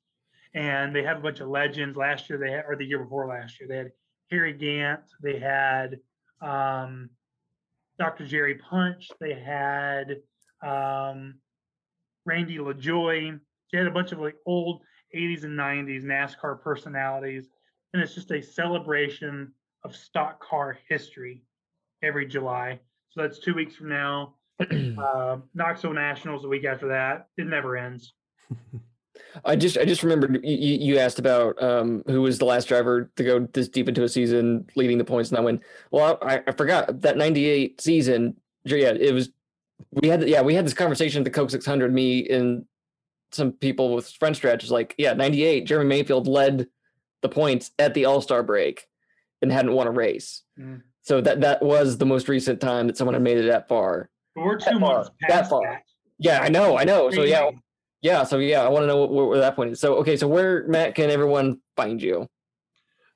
And they have a bunch of legends. Last year they had, or the year before last year, they had Harry Gant, they had um, Dr. Jerry Punch, they had um, Randy LaJoie. They had a bunch of like old 80s and 90s NASCAR personalities. And it's just a celebration of stock car history every July. So that's two weeks from now. uh, Knoxville Nationals the week after that. It never ends. I just I just remembered you, you asked about um, who was the last driver to go this deep into a season, leading the points and I went, Well, I, I forgot that '98 season. Yeah, it was. We had yeah we had this conversation at the Coke 600. Me and some people with friend stretch like yeah '98. Jeremy Mayfield led the points at the All Star break and hadn't won a race. Mm. So that that was the most recent time that someone had made it that far. But we're two that months far, that far. That. Yeah, I know, I know. So yeah, yeah. So yeah, I want to know where, where, that point is. So okay, so where Matt can everyone find you?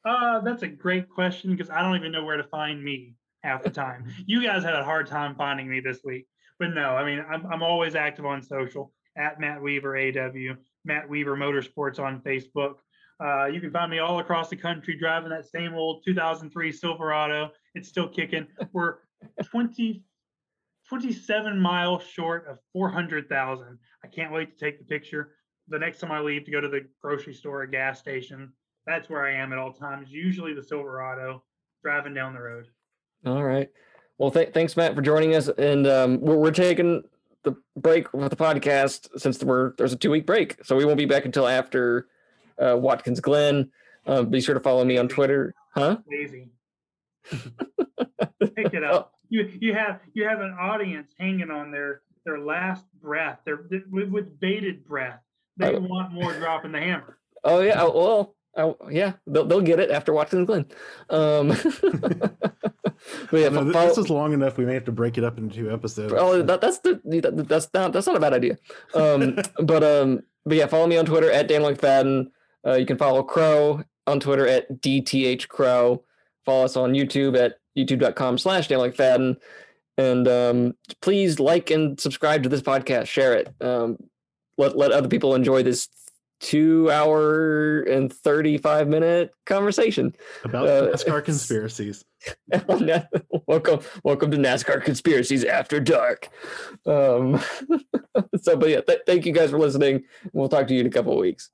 Uh, that's a great question because I don't even know where to find me half the time. you guys had a hard time finding me this week, but no, I mean I'm I'm always active on social at Matt Weaver AW, Matt Weaver Motorsports on Facebook. Uh, you can find me all across the country driving that same old 2003 Silverado. It's still kicking. We're 20, 27 miles short of 400,000. I can't wait to take the picture. The next time I leave to go to the grocery store or gas station, that's where I am at all times. Usually the Silverado driving down the road. All right. Well, th- thanks, Matt, for joining us. And um, we're, we're taking the break with the podcast since we're, there's a two week break. So we won't be back until after uh, Watkins Glen. Um, be sure to follow me on Twitter. Huh? Lazy. Pick it up. you you have you have an audience hanging on their their last breath, their with, with bated breath. They Oh. want more dropping the hammer. Oh yeah, oh, well, oh, yeah, they'll they'll get it after watching the Glen. Um, but yeah, No, follow- this is long enough. We may have to break it up into two episodes. Oh, that, that's the that, that's not that's not a bad idea. Um, but um, but yeah, follow me on Twitter at Dan McFadden. Uh, you can follow Crow on Twitter at DTH Crow. Follow us on YouTube at youtube.com slash Dan McFadden. And um, please like and subscribe to this podcast. Share it. Um, let let other people enjoy this two hour and 35 minute conversation. About uh, NASCAR conspiracies. welcome welcome to NASCAR conspiracies after dark. Um, so but yeah, th- thank you guys for listening. We'll talk to you in a couple of weeks.